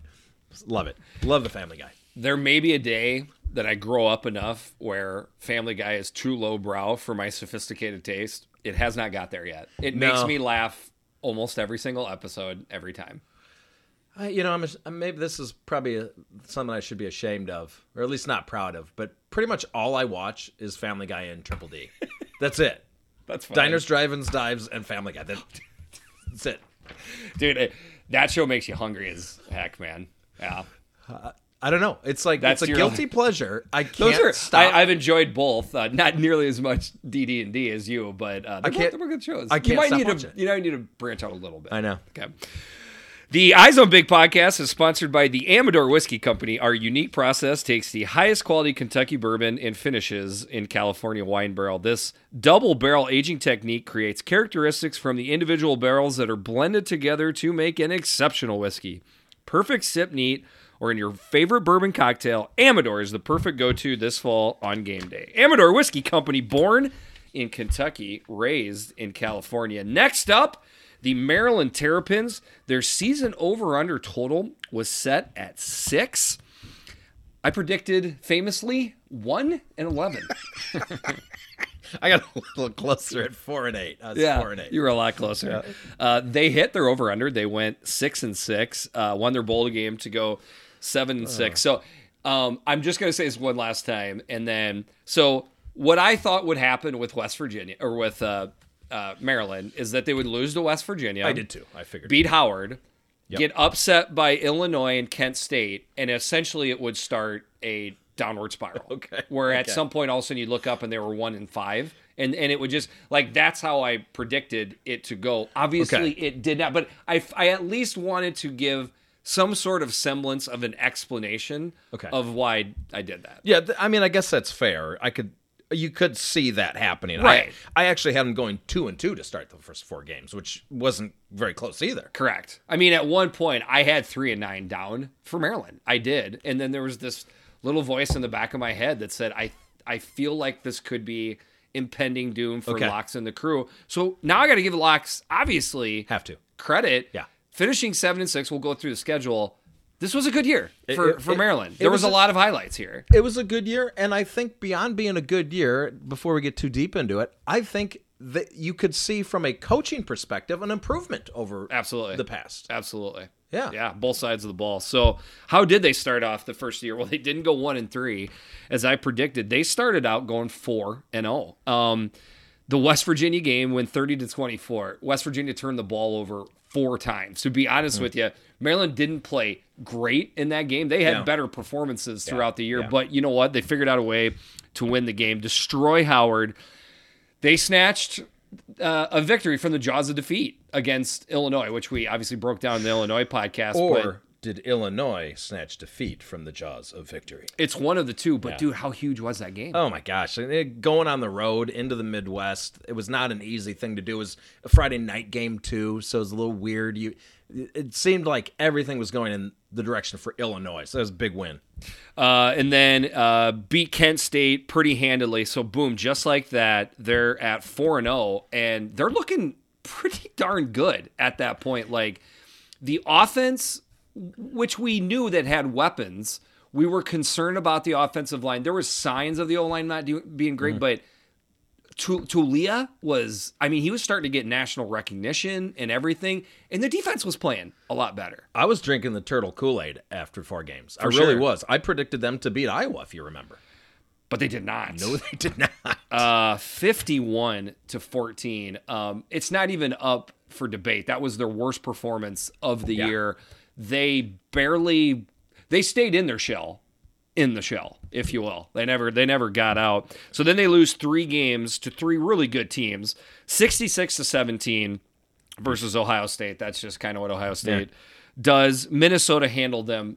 Love it. Love the Family Guy. there may be a day that I grow up enough where Family Guy is too lowbrow for my sophisticated taste. It has not got there yet. It makes me laugh almost every single episode, every time. I, you know, I'm, I'm maybe this is probably a, something I should be ashamed of, or at least not proud of. But pretty much all I watch is Family Guy and Triple D. That's it. That's fine. Diners, drive-ins, dives, and Family Guy. That, that's it. dude. It, that show makes you hungry as heck, man. Yeah, I don't know. It's like That's it's a guilty pleasure. I can't are, stop. I, I've enjoyed both. Uh, not nearly as much DD and D as you, but uh, they're, both, can't- they're both good shows. I you can't might stop need to. You know, you need to branch out a little bit. I know. Okay. The Eyes on Big podcast is sponsored by the Amador Whiskey Company. Our unique process takes the highest quality Kentucky bourbon and finishes in California wine barrel. This double barrel aging technique creates characteristics from the individual barrels that are blended together to make an exceptional whiskey. Perfect sip neat or in your favorite bourbon cocktail, Amador is the perfect go to this fall on game day. Amador Whiskey Company, born in Kentucky, raised in California. Next up, the Maryland Terrapins, their season over under total was set at six. I predicted famously one and 11. I got a little closer at four and eight. Was four and eight. You were a lot closer. Uh, they hit their over under. They went six and six, uh, won their bowl game to go seven and six. So um, I'm just gonna say this one last time, and then so what I thought would happen with West Virginia or with uh, Maryland is that they would lose to West Virginia. I did too. I figured. beat Howard, get upset by Illinois and Kent State, and essentially it would start a downward spiral. Okay. Where at Okay. some point all of a sudden you look up and they were one and five. And and it would just like that's how I predicted it to go. Obviously Okay. it did not, but I I at least wanted to give some sort of semblance of an explanation Okay. of why I did that. Yeah, th- I mean, I guess that's fair. I could, you could see that happening. Right. I, I actually had them going two and two to start the first four games, which wasn't very close either. Correct. I mean, at one point, I had three and nine down for Maryland. I did, and then there was this little voice in the back of my head that said, "I I feel like this could be impending doom for Okay. Locks and the crew." So now I got to give Locks obviously Have to. credit. Yeah. finishing seven and six. We'll go through the schedule. This was a good year for, it- for it- Maryland. There was, was a lot of highlights here. It was a good year, and I think beyond being a good year, before we get too deep into it, I think that you could see from a coaching perspective an improvement over Absolutely. the past. Absolutely. Yeah. Yeah, both sides of the ball. So, how did they start off the first year? Well, they didn't go 1 and 3 as I predicted. They started out going 4 and 0. Um the West Virginia game went 30 to 24. West Virginia turned the ball over four times. To be honest Hmm. with you, Maryland didn't play great in that game. They had No. better performances throughout the year, yeah. but you know what? They figured out a way to win the game, destroy Howard. They snatched uh, a victory from the jaws of defeat against Illinois, which we obviously broke down in the Illinois podcast. but Or did Illinois snatch defeat from the jaws of victory? it's one of the two. But dude, how huge was that game? Oh my gosh! Going on the road into the Midwest, it was not an easy thing to do. It was a Friday night game too, so it was a little weird. You, it seemed like everything was going in the direction for Illinois, so it was a big win. Uh, and then uh, beat Kent State pretty handily. So boom, just like that, they're at four and zero, and they're looking pretty darn good at that point. Like the offense, which we knew that had weapons, we were concerned about the offensive line. There was signs of the O line not do, being great, but. Tu- Taulia was, I mean, he was starting to get national recognition and everything, and the defense was playing a lot better. I was drinking the turtle Kool Aid after four games. I For really sure. was. I predicted them to beat Iowa, if you remember. But they did not. No, they did not. Uh, 51 to 14. Um, it's not even up for debate. That was their worst performance of the Yeah. year. They barely they stayed in their shell, in the shell, if you will. They never they never got out. So then they lose 3 games to three really good teams. 66 to 17 versus Ohio State. That's just kind of what Ohio State does. Minnesota handled them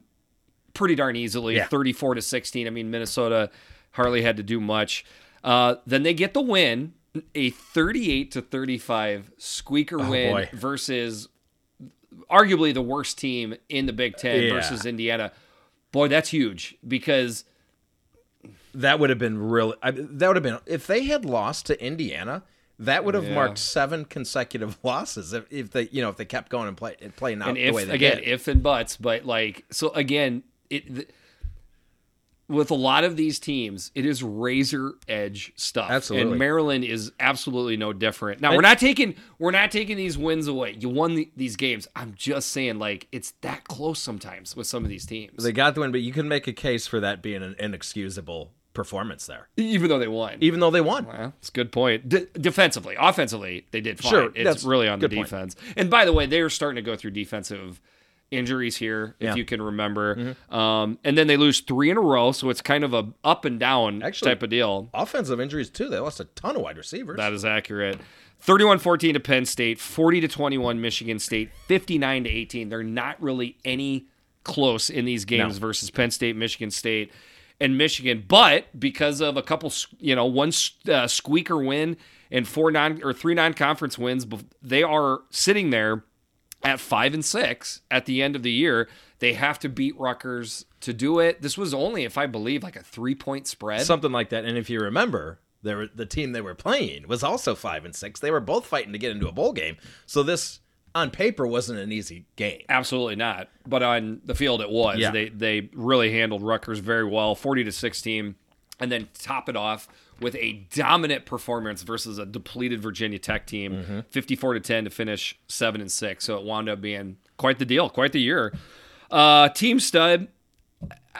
pretty darn easily, Yeah. 34 to 16. I mean, Minnesota hardly had to do much. Uh, then they get the win, a 38 to 35 squeaker win boy. versus arguably the worst team in the Big Ten Yeah. versus Indiana. Boy, that's huge because That would have been really. I, that would have been if they had lost to Indiana. That would have Yeah. marked seven consecutive losses if, if they, you know, if they kept going and play and playing out and the if way they again did. if and buts but like so again it with a lot of these teams it is razor edge stuff Absolutely. and maryland is absolutely no different now we're not taking we're not taking these wins away you won the, these games i'm just saying like it's that close sometimes with some of these teams they got the win, but you can make a case for that being an inexcusable performance there, even though they won even though they won. Well, that's a good point. Defensively, offensively, they did fine. Sure, it's really on the good point. defense. And by the way, they are starting to go through defensive injuries here, if Yeah. Mm-hmm. you can remember. Um, and then they lose three in a row, so it's kind of a up and down Actually- type of deal. Offensive injuries too. They lost a ton of wide receivers. That is accurate. 31-14 to Penn State, 40 to 21 Michigan State, 59 to 18. They're not really any close in these games No. versus Penn State, Michigan State, and Michigan. But because of a couple, you know, one uh, squeaker win and four non or three non-conference wins, they are sitting there at five and six at the end of the year. They have to beat Rutgers to do it. This was only, if I believe, like a three-point spread. something like that. And if you remember, were, the team they were playing was also five and six. They were both fighting to get into a bowl game. So this, on paper, wasn't an easy game. Absolutely not. But on the field, it was. Yeah. They they really handled Rutgers very well, forty to sixteen, and then top it off with a dominant performance versus a depleted Virginia Tech team, Mm-hmm. fifty-four to ten to finish seven and six. So it wound up being quite the deal, quite the year. Uh, team stud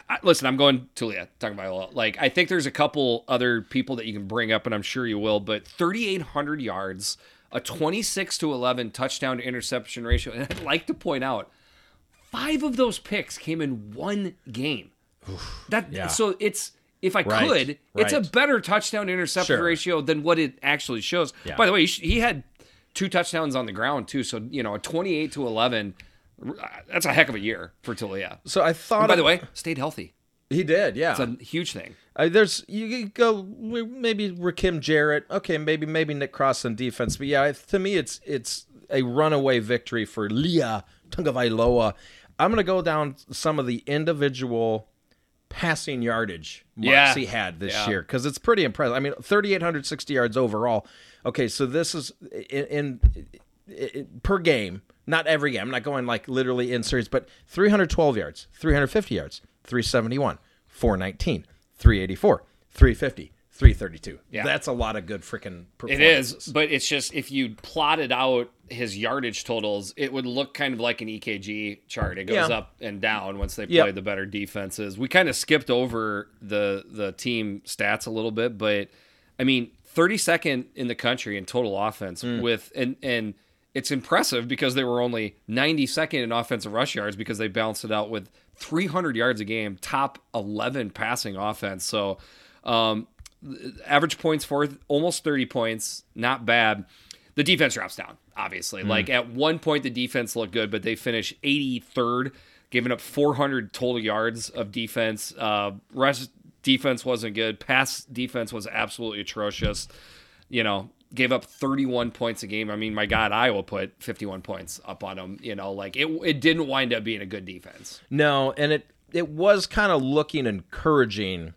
I, listen, I'm going Taulia talking about a lot. like I think there's a couple other people that you can bring up, and I'm sure you will. But 3,800 yards, a 26 to 11 touchdown to interception ratio, and I'd like to point out, five of those picks came in one game. that yeah. so it's if I Right, could, it's a better touchdown interception Sure. ratio than what it actually shows. Yeah. By the way, he, had two touchdowns on the ground too, so you know a 28 to 11. That's a heck of a year for Taulia. So I thought. And by of- the way, stayed healthy. he did. Yeah. It's a huge thing. Uh, there's you go maybe Rakim Jarrett. Okay, maybe maybe Nick Cross on defense, but yeah, to me it's it's a runaway victory for Leah Tagovailoa. I'm gonna go down some of the individual passing yardage marks Yeah. he had this Yeah. year because it's pretty impressive. I mean, 3,860 yards overall. Okay, so this is in, in, per game, not every game. I'm not going like literally in series, but 312 yards, 350 yards, 371, 419, 384, 350, 332. Yeah. That's a lot of good freaking It is, but it's just if you plot it out his yardage totals, it would look kind of like an EKG chart. It goes Yeah. up and down once they play Yep. the better defenses. We kind of skipped over the the team stats a little bit, but I mean, 32nd in the country in total offense Hmm. with and and it's impressive because they were only 92nd in offensive rush yards because they balanced it out with 300 yards a game, top 11 passing offense. So, um, average points for almost 30 points, not bad. The defense drops down, obviously. Like at one point, the defense looked good, but they finished 83rd, giving up 400 total yards of defense. Uh, rest defense wasn't good. Pass defense was absolutely atrocious. You know, gave up 31 points a game. I mean, my God, Iowa put 51 points up on them. You know, like it, it didn't wind up being a good defense. No, and it it was kind of looking encouraging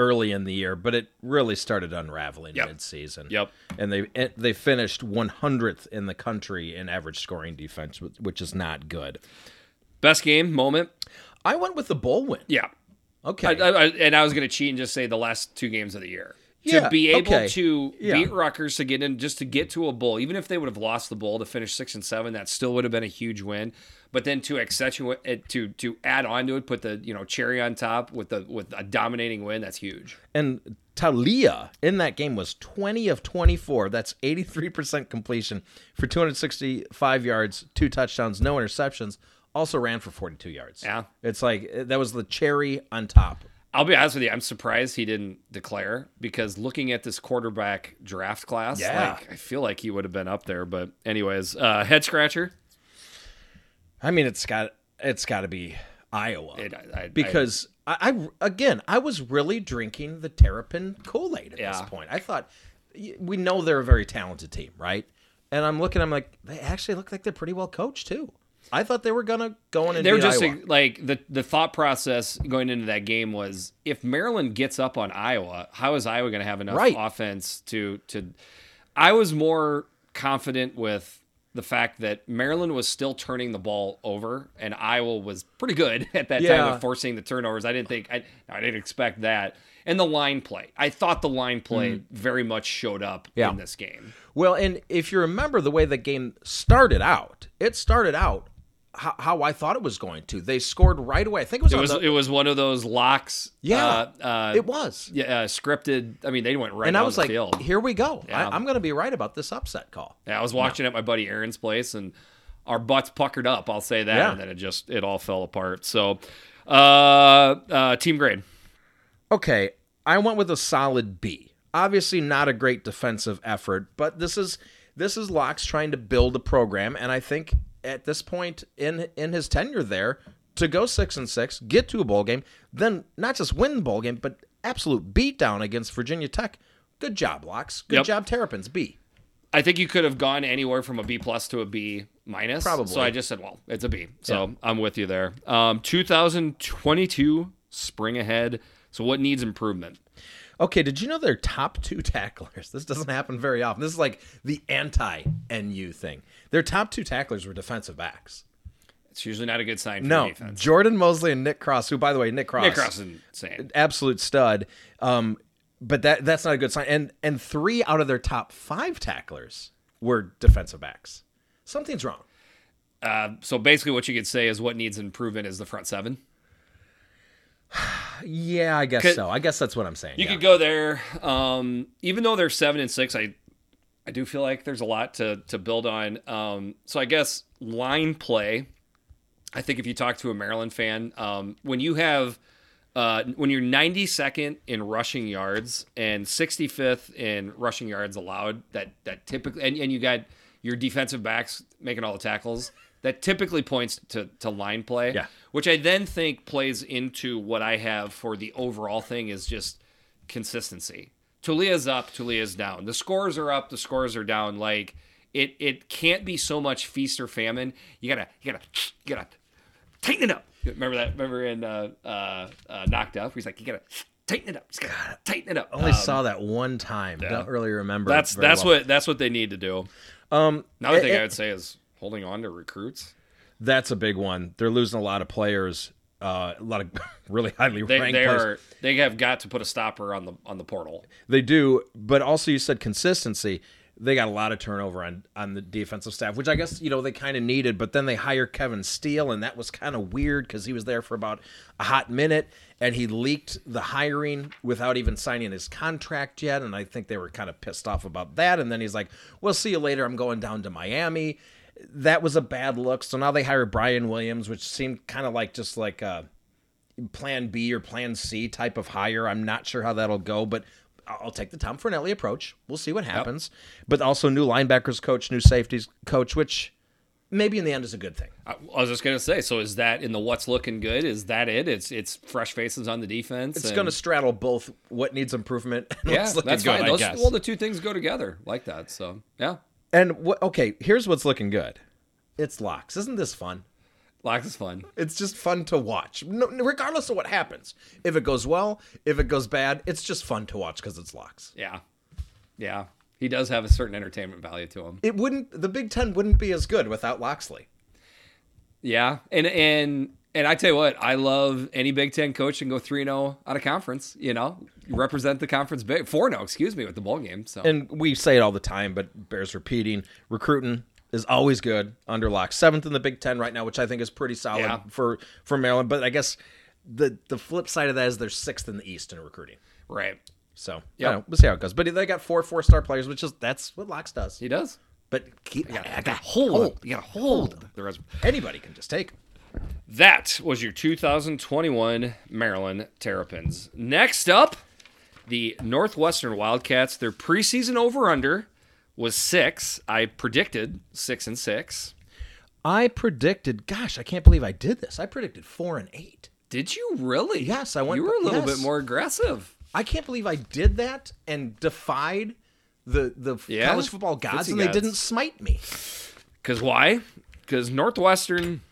early in the year, but it really started unraveling Yep. mid-season. Yep. And they eh, they finished 100th in the country in average scoring defense, which is not good. Best game moment? I went with the bowl win. Yeah. Okay. I, I, I- and I was going to cheat and just say the last two games of the year. Yeah, to be able okay. to Yeah. beat Rutgers to get in, just to get to a bowl, even if they would have lost the bowl to finish six and seven, that still would have been a huge win. But then to accentuate it, to to add on to it, put the you know cherry on top with the with a dominating win, that's huge. And Taulia in that game was 20 of 24. That's 83% completion for 265 yards, two touchdowns, no interceptions. Also ran for 42 yards. Yeah. It's like that was the cherry on top. I'll be honest with you, I'm surprised he didn't declare because looking at this quarterback draft class, Yeah. like I feel like he would have been up there. But anyways, uh, head scratcher. I mean, it's got it's got to be Iowa It, I, I, because I, I again I was really drinking the Terrapin Kool Aid at this point. I thought we know they're a very talented team, right? And I'm looking, I'm like, they actually look like they're pretty well coached too. I thought they were gonna go in and they're just Iowa. like the the thought process going into that game was if Maryland gets up on Iowa, how is Iowa going to have enough Right. offense to to? I was more confident with the fact that Maryland was still turning the ball over and Iowa was pretty good at that time of forcing the turnovers. I didn't think I I didn't expect that. And the line play, I thought the line play mm-hmm. very much showed up. Yeah. in this game. Well, and if you remember the way the game started out, it started out how, how I thought it was going to. They scored right away. I think it was It was the, it was one of those locks. Yeah, uh, uh, it was. yeah, uh, scripted. I mean, they went right and I was like, field. here we go. Yeah. I, I'm going to be right about this upset call. Yeah, I was watching at my buddy Aaron's place, and our butts puckered up. I'll say that, Yeah. and then it just it all fell apart. So, uh, uh, team grade. Okay, I went with a solid B. Obviously, not a great defensive effort, but this is this is Locks trying to build a program, and I think at this point in in his tenure there, to go six and six, get to a bowl game, then not just win the bowl game, but absolute beatdown against Virginia Tech. Good job, Locks. Good Yep. job, Terrapins. B. I think you could have gone anywhere from a B plus to a B minus. Probably. So I just said, well, it's a B. So I'm with you there. Um, 2022 spring ahead. So what needs improvement? Okay, did you know their top two tacklers? This doesn't happen very often. This is like the anti NU thing. Their top two tacklers were defensive backs. It's usually not a good sign for No, defense. Jordan Mosley and Nick Cross, who, by the way, Nick Cross, Nick Cross is insane. absolute stud. Um, but that that's not a good sign. And and three out of their top five tacklers were defensive backs. Something's wrong. Uh, so basically, what you could say is what needs improvement is the front seven. Yeah, I guess so. I guess that's what I'm saying. You yeah. could go there. Um, even though they're seven and six, I I do feel like there's a lot to to build on. Um, so I guess line play. I think if you talk to a Maryland fan, um, when you have uh, when you're 92nd in rushing yards and 65th in rushing yards allowed, that that typically and, and you got your defensive backs making all the tackles. That typically points to, to line play, Yeah. Which I then think plays into what I have for the overall thing is just consistency. Taulia's up, Taulia's down. The scores are up, the scores are down. Like it, it can't be so much feast or famine. You gotta, you gotta, you gotta tighten it up. Remember that? Remember in uh, uh, uh, Knocked Up? He's like, you gotta tighten it up. Just gotta tighten it up. I only Um, saw that one time. Don't really remember. that's that's well. what that's what they need to do. Um, Another thing eh, I would say is holding on to recruits. That's a big one. They're losing a lot of players. Uh, a lot of really highly They ranked they players. are they have got to put a stopper on the on the portal. They do, but also you said consistency. They got a lot of turnover on on the defensive staff, which I guess you know they kind of needed. But then they hire Kevin Steele, and that was kind of weird because he was there for about a hot minute, and he leaked the hiring without even signing his contract yet. And I think they were kind of pissed off about that. And then he's like, "We'll see you later. I'm going down to Miami." That was a bad look. So now they hire Brian Williams, which seemed kind of like just like a plan B or plan C type of hire. I'm not sure how that'll go, but I'll take the Tom Fernelli approach. We'll see what happens. But also new linebackers coach, new safeties coach, which maybe in the end is a good thing. I was just gonna say. So is that in the what's looking good? Is that it? It's it's fresh faces on the defense. It's and- going to straddle both what needs improvement and yeah, what's looking that's good, fine. Those, well, the two things go together like that. So yeah, and what, okay, here's what's looking good. It's locks. Isn't this fun? Locks is fun. It's just fun to watch, no, regardless of what happens. If it goes well, if it goes bad, it's just fun to watch because it's locks. Yeah, yeah. He does have a certain entertainment value to him. It wouldn't. The Big Ten wouldn't be as good without Locksley. Yeah, and and and I tell you what, I love any Big Ten coach and go three zero out of conference. You know, represent the conference big four zero. Oh, excuse me with the bowl game. So and we say it all the time, but bears repeating. Recruiting is always good under lock. Seventh in the Big Ten right now, which I think is pretty solid Yeah. for for Maryland. But I guess the the flip side of that is they're sixth in the East in recruiting. right, So yeah, we'll see how it goes. But they got four four star players, which is that's what Locks does. he does. But keep I I got got hold. You got to hold the rest. Anybody can just take. 'em. That was your 2021 Maryland Terrapins. Next up, the Northwestern Wildcats. Their preseason over under was six. I predicted six and six. I predicted. Gosh, I can't believe I did this. I predicted four and eight. Did you really? Yes, I went- You were a little yes. bit more aggressive. I can't believe I did that and defied the the Yeah, college football gods, and they didn't smite me. Because why? Because Northwestern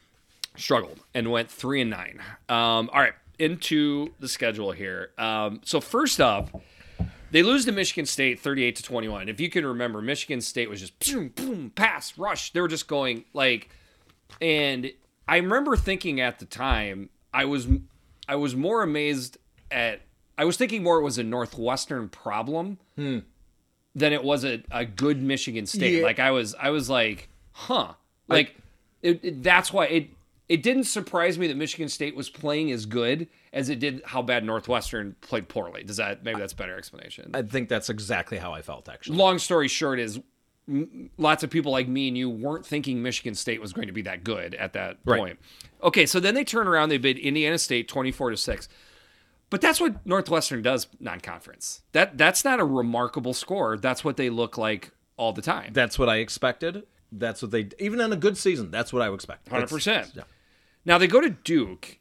struggled and went three and nine. Um, all right, into the schedule here. Um, so first up, they lose to Michigan State, thirty-eight to twenty-one. If you can remember, Michigan State was just boom, boom, pass, rush. They were just going like, and I remember thinking at the time, I was, I was more amazed at. I was thinking more it was a Northwestern problem than it was a, a good Michigan State. Yeah. Like I was, I was like, huh. Like it, it- that's why it it didn't surprise me that Michigan State was playing as good as it did how bad Northwestern played poorly. Does that maybe that's a better explanation? I think that's exactly how I felt actually. Long story short is lots of people like me and you weren't thinking Michigan State was going to be that good at that Right. point. Okay, so then they turn around, they bid Indiana State 24 to 6. But that's what Northwestern does non-conference. That that's not a remarkable score. That's what they look like all the time. That's what I expected. That's what they even on a good season. That's what I would expect. Hundred It's- percent. yeah. Now they go to Duke,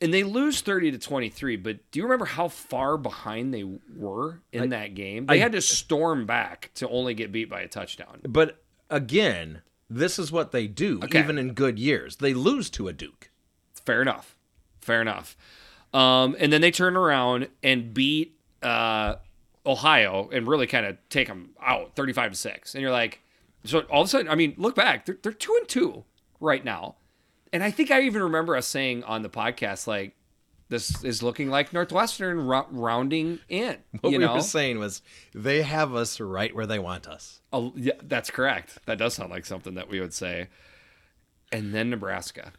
and they lose thirty to twenty three. But do you remember how far behind they were in that game? They I- had to storm back to only get beat by a touchdown. But again, this is what they do. Okay. Even in good years, they lose to a Duke. Fair enough. Fair enough. Um, and then they turn around and beat uh, Ohio and really kind of take them out, thirty-five to six. And you're like, so all of a sudden, I mean, look back, they're, they're two and two right now. And I think I even remember us saying on the podcast, like, this is looking like Northwestern rou- rounding in. What we know, were saying was they have us right where they want us. Oh, yeah, that's correct. That does sound like something that we would say. And then Nebraska.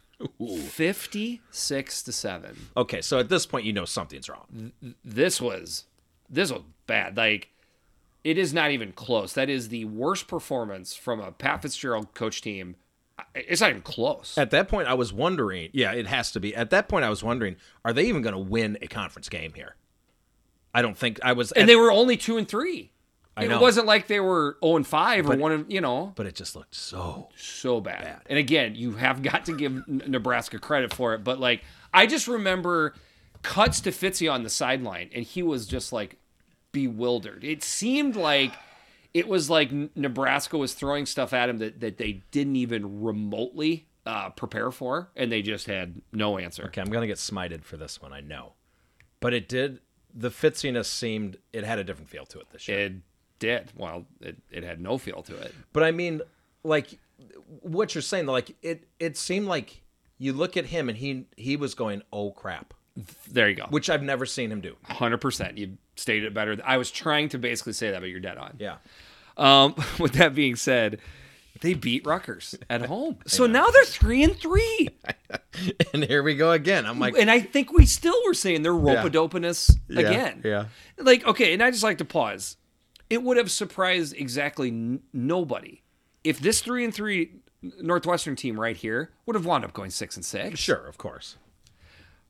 56 to 7. Okay, so at this point, you know something's wrong. This was this was bad. Like it is not even close. That is the worst performance from a Pat Fitzgerald coach team. It's not even close. At that point, I was wondering. Yeah, it has to be. At that point, I was wondering: Are they even going to win a conference game here? I don't think I was. and at- they were only 2 and 3. I it know. wasn't like they were 0 and 5 or 1 and, you know. but it just looked so. so bad. And again, you have got to give Nebraska credit for it, but like I just remember cuts to Fitzy on the sideline and he was just like bewildered. It seemed like it was like Nebraska was throwing stuff at him that, that they didn't even remotely uh, prepare for, and they just had no answer. Okay, I'm going to get smited for this one. I know, but it did. The fitziness seemed it had a different feel to it this year. It did. Well, it, it had no feel to it. But I mean, like what you're saying, like it it seemed like you look at him and he he was going, "Oh crap," There you go. which I've never seen him do. Hundred percent. You stated it better. I was trying to basically say that, but you're dead on. Yeah. Um, with that being said, they beat Rutgers at home, so now they're three and three. and here we go again. I'm like, And I think we still were saying they're ropadopinus again. yeah. Like okay, and I just like to pause. It would have surprised exactly n- nobody if this three and three Northwestern team right here would have wound up going six and six. sure, of course.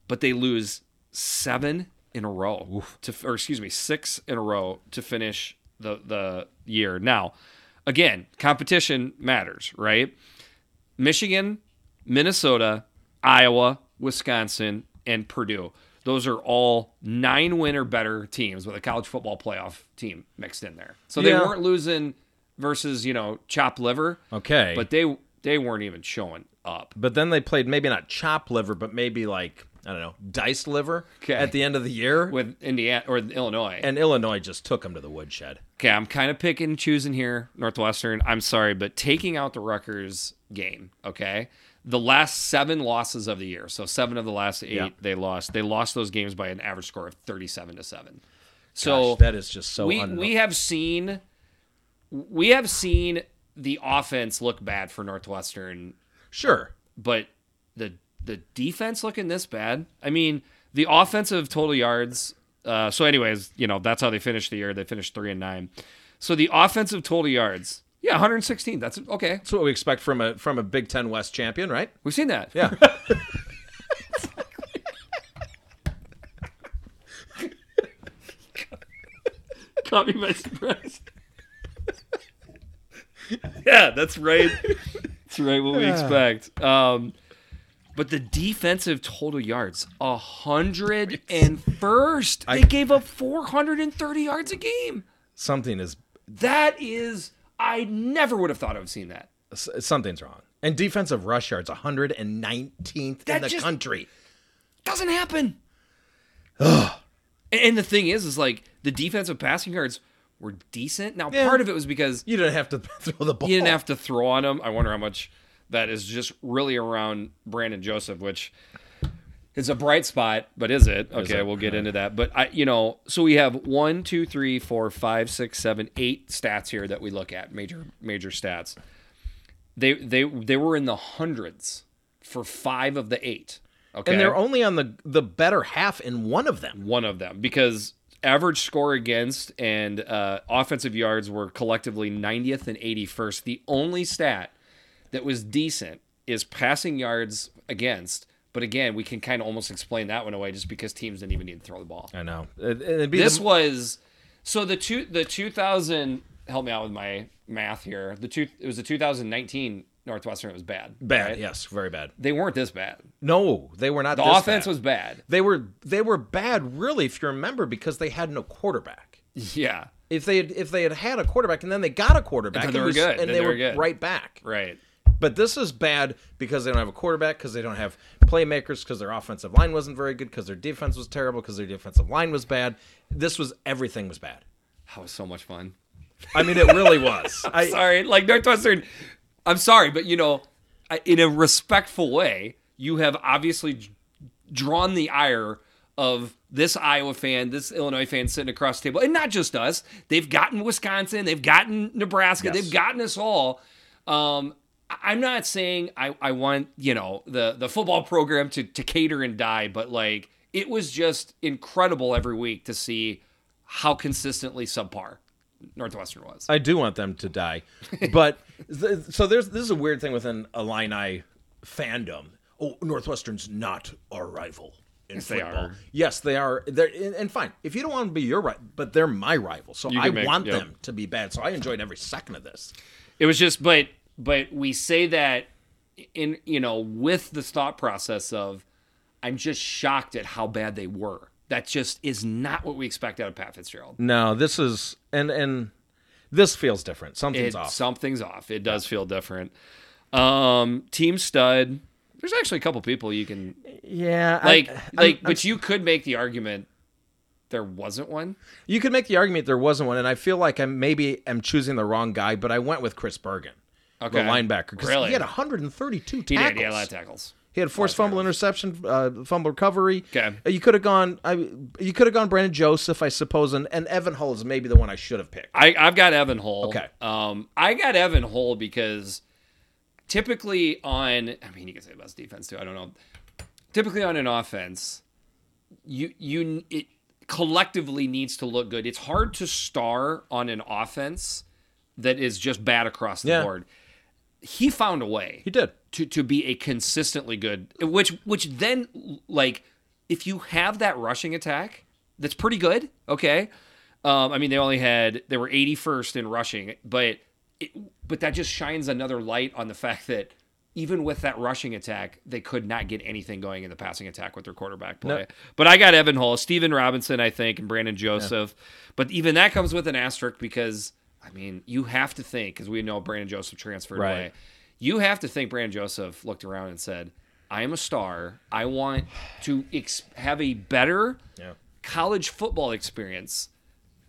but they lose seven in a row to, or excuse me, six in a row to finish the the year. Now, again, competition matters, right? Michigan, Minnesota, Iowa, Wisconsin, and Purdue. Those are all nine win or better teams with a college football playoff team mixed in there. So they Yeah. weren't losing versus you know chopped liver, Okay. but they they weren't even showing up. But then they played maybe not chop liver, but maybe like I don't know, diced liver Okay. at the end of the year. with Indiana or Illinois. and Illinois just took them to the woodshed. Okay, I'm kind of picking and choosing here, Northwestern. I'm sorry, but taking out the Rutgers game, okay? The last seven losses of the year, so seven of the last eight Yeah. they lost. They lost those games by an average score of 37 to seven. So Gosh, that is just so we unno- we have seen we have seen the offense look bad for Northwestern sure. but the the defense looking this bad. I mean, the offensive total yards. Uh, so, anyways, you know that's how they finished the year. They finished three and nine. So the offensive total yards, yeah, 116. That's okay. That's what we expect from a from a Big Ten West champion, right? We've seen that. Yeah. caught me by surprise. yeah, that's right. That's right. What we expect. Um, but the defensive total yards, a hundred and first. They gave up 430 yards a game. Something is That is, I never would have thought I would seen that. something's wrong. And defensive rush yards 119th in the country. Doesn't happen. and, and the thing is, is like the defensive passing yards were decent. Now, Yeah. part of it was because You didn't have to throw the ball. you didn't have to throw on him. I wonder how much that is just really around Brandon Joseph, which is a bright spot, but is it? Okay, it? we'll get into that. But I, you know, so we have one, two, three, four, five, six, seven, eight stats here that we look at major major stats. They they they were in the hundreds for five of the eight. Okay, And they're only on the the better half in one of them. one of them because average score against and uh, offensive yards were collectively 90th and 81st. The only stat that was decent is passing yards against. But again, we can kind of almost explain that one away just because teams didn't even need to throw the ball. I know. It, it'd be This the- was so the two the 2000 help me out with my math here. The two it was the 2019 Northwestern. It was bad. bad. right? Yes, very bad. They weren't this bad. No, they were not. The offense bad. was bad. They were they were bad, really, if you remember, because they had no quarterback. Yeah. If they had, if they had had a quarterback and then they got a quarterback, Then they were was- good. and they, they were were good. right back. Right. But this is bad because they don't have a quarterback, because they don't have playmakers, because their offensive line wasn't very good, because their defense was terrible, because their defensive line was bad. This was everything was bad. That was so much fun. I mean, it really was. I, sorry, like Northwestern. I'm sorry, but you know, in a respectful way, you have obviously drawn the ire of this Iowa fan, this Illinois fan sitting across the table, and not just us. They've gotten Wisconsin, they've gotten Nebraska, Yes. they've gotten us all. Um, I'm not saying I, I want, you know, the, the football program to, to cater and die, but like it was just incredible every week to see how consistently subpar Northwestern was. I do want them to die, but th- so there's this is a weird thing within Illini fandom. Oh, Northwestern's not our rival in Yes, they football. are. Yes, they are. They're and, and fine if you don't want to be your right, but they're my rival, so I make- want yep. them to be bad. So I enjoyed every second of this. It was just, but but we say that in you know with the thought process of I'm just shocked at how bad they were. That just is not what we expect out of Pat Fitzgerald. No, this is and and this feels different. Something's It, off. something's off. It does feel different. Um, team stud. There's actually a couple people you can yeah, like I, like, I'm- but you could make the argument there wasn't one. You could make the argument there wasn't one, and I feel like I'm maybe am choosing the wrong guy, but I went with Chris Bergin, Okay. the linebacker, because Really? he had 132 He tackles. did. He had a lot of tackles. He had forced fumble interception, uh, fumble recovery. Okay. Uh, you could have gone. I, you could have gone Brandon Joseph, I suppose, and, and Evan Hull is maybe the one I should have picked. I, I've got Evan Hull. Okay. Um, I got Evan Hull because typically on, I mean, you can say best defense too. I don't know. Typically on an offense, you you it collectively needs to look good. It's hard to star on an offense that is just bad across the Yeah. board. He found a way He did. to to be a consistently good which which then like if you have that rushing attack that's pretty good okay? Um i mean they only had they were 81st in rushing but it, but that just shines another light on the fact that even with that rushing attack they could not get anything going in the passing attack with their quarterback play. But i got Evan Hull Stephon Robinson i think and brandon joseph. But even that comes with an asterisk because i mean you have to think because we know brandon joseph transferred Right. away you have to think Brandon Joseph looked around and said, I am a star. I want to ex- have a better Yeah. college football experience.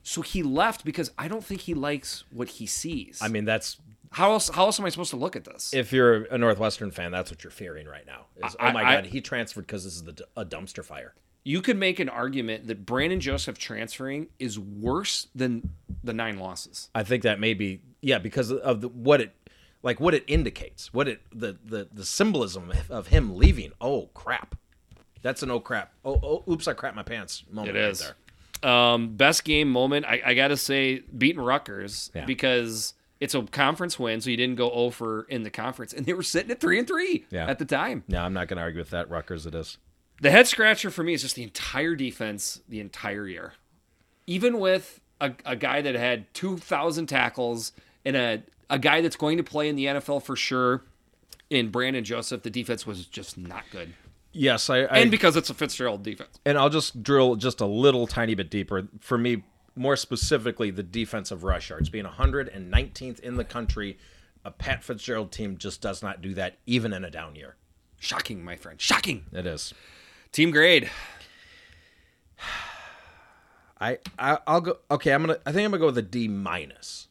So he left because I don't think he likes what he sees. I mean, that's how else? How else am I supposed to look at this? if you're a Northwestern fan, that's what you're fearing right now. Is, I- oh my I- God, he transferred because this is the, a dumpster fire. You could make an argument that Brandon Joseph transferring is worse than the nine losses. I think that may be yeah because of the, what it like what it indicates, what it the the the symbolism of him leaving. Oh crap, that's an oh crap. Oh, oh oops, I crap my pants moment. It right there. Um, best game moment, I, I got to say, beating Rutgers Yeah. because it's a conference win, so you didn't go over in the conference, and they were sitting at three and three Yeah. at the time. No, I'm not going to argue with that. Rutgers, it is. The head scratcher for me is just the entire defense the entire year. Even with a, a guy that had 2,000 tackles and a, a guy that's going to play in the NFL for sure in Brandon Joseph, the defense was just not good. Yes, I, I And because it's a Fitzgerald defense. and I'll just drill just a little tiny bit deeper. For me, more specifically, the defensive rush yards being 119th in the country. A Pat Fitzgerald team just does not do that, even in a down year. Shocking, my friend. Shocking. It is. Team grade. I, I I'll go. Okay, I'm gonna. I think I'm gonna go with a D minus.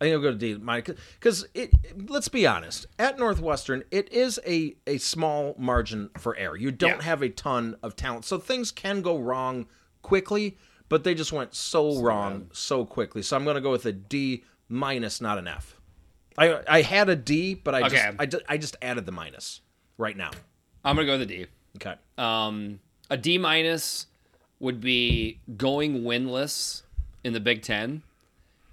I think I'll go to D minus because it. Let's be honest. At Northwestern, it is a a small margin for error. You don't Yeah. have a ton of talent, so things can go wrong quickly. But they just went so, wrong so quickly. So I'm gonna go with a D minus, not an F. I I had a D, but I Okay. just I, I just added the minus right now. I'm going to go with a D. Okay. Um, a D minus would be going winless in the Big Ten,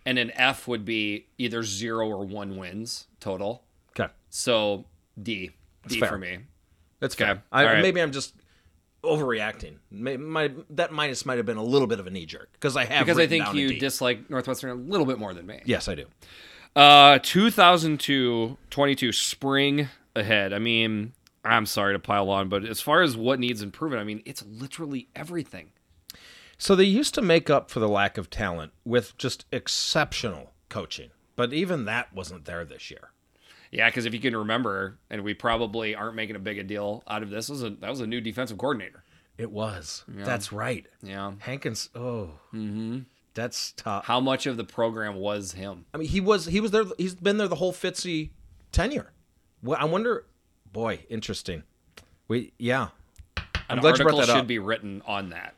and an F would be either zero or one wins total. Okay. So D, D fair. for me. That's Okay. fair. I, right. Maybe I'm just overreacting. May, my that minus might have been a little bit of a knee jerk because I have Because I think you dislike Northwestern a little bit more than me. yes, I do. Uh, 2002 22 spring ahead. I mean, I'm sorry to pile on, but as far as what needs improvement, I mean, it's literally everything. So they used to make up for the lack of talent with just exceptional coaching, but even that wasn't there this year. Yeah, because if you can remember, and we probably aren't making a big a deal out of this, was a, that was a new defensive coordinator. It was. That's right. Yeah. Hankwitz. Oh, mm-hmm. that's tough. How much of the program was him? I mean, he was he was there. He's been there the whole Fitzy tenure. Well, I wonder. Boy, interesting. We yeah. I'm An glad you brought that should up. be written on that.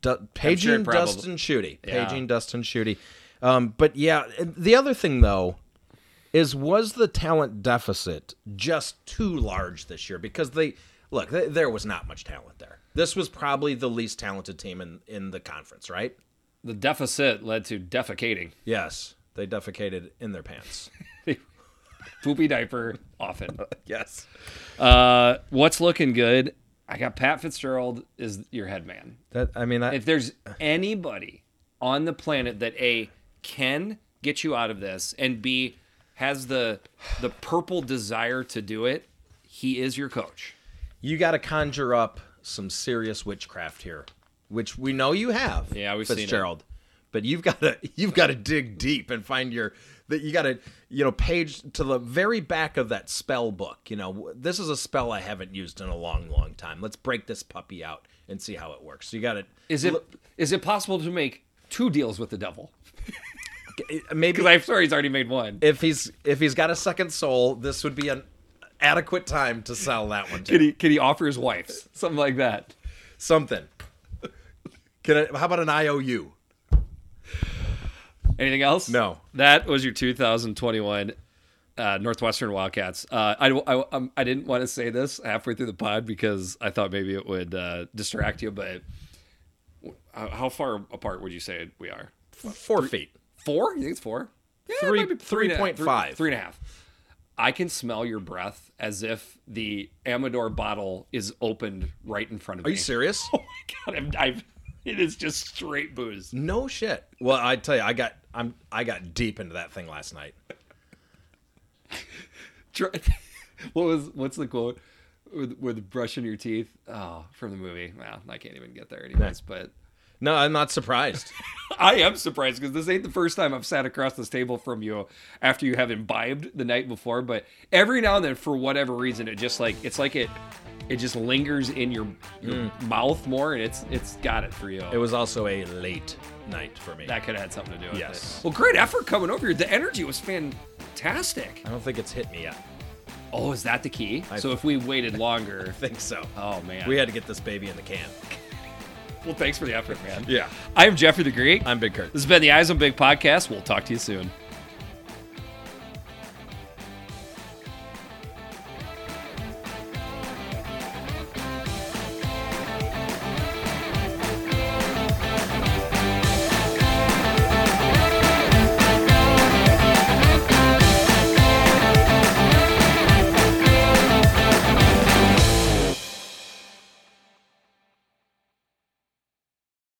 Du- paging it probably- Dustin Shooty. Yeah. Paging Dustin Shooty. Um, but yeah, the other thing though, is was the talent deficit just too large this year? Because they look, th- there was not much talent there. This was probably the least talented team in in the conference, right? The deficit led to defecating. Yes, they defecated in their pants. Poopy diaper often. yes. Uh, what's looking good? I got Pat Fitzgerald is your head man. That I mean, I, If there's anybody on the planet that A can get you out of this and B has the the purple desire to do it, he is your coach. you got to conjure up some serious witchcraft here, which we know you have. Yeah, we've seen it. Fitzgerald. But you've got to you've got to dig deep and find your that you got to you know page to the very back of that spell book. You know, this is a spell I haven't used in a long, long time. Let's break this puppy out and see how it works. So you got to Is it is it possible to make two deals with the devil? Uh, maybe Because I'm sorry he's already made one. if he's if he's got a second soul, this would be an adequate time to sell that one. To Can he can he offer his wife something like that? Something. Can I, how about an IOU? Anything else? No. That was your 2021 uh, Northwestern Wildcats. Uh, I, I, um, I didn't want to say this halfway through the pod because I thought maybe it would uh, distract you, but how far apart would you say we are? Four feet. Four? You think it's four? Yeah, it Three- might be three and a half. 3.5. Three- three and a half. I can smell your breath as if the Amador bottle is opened right in front of Are me. Are you serious? Oh my god! I'm, I've, it is just straight booze. No shit. Well, I tell you, I got I'm I got deep into that thing last night. What was what's the quote with, with brushing your teeth? Oh, from the movie. Well, I can't even get there anyways. But No, I'm not surprised. I am surprised because this ain't the first time I've sat across this table from you after you have imbibed the night before. But every now and then, for whatever reason, it just like it's like it it just lingers in your, your hmm. mouth more, and it's it's got it for you. it was also a late night for me. that could have had something to do with Yes. it. Well, great effort coming over here. The energy was fantastic. I don't think it's hit me yet. Oh, is that the key? so if we waited longer, I think so. oh man, We had to get this baby in the can. Well, thanks for the effort, man. Yeah. I'm Jeffrey the Greek. I'm Big Kurt. This has been the Eyes on Big podcast. We'll talk to you soon.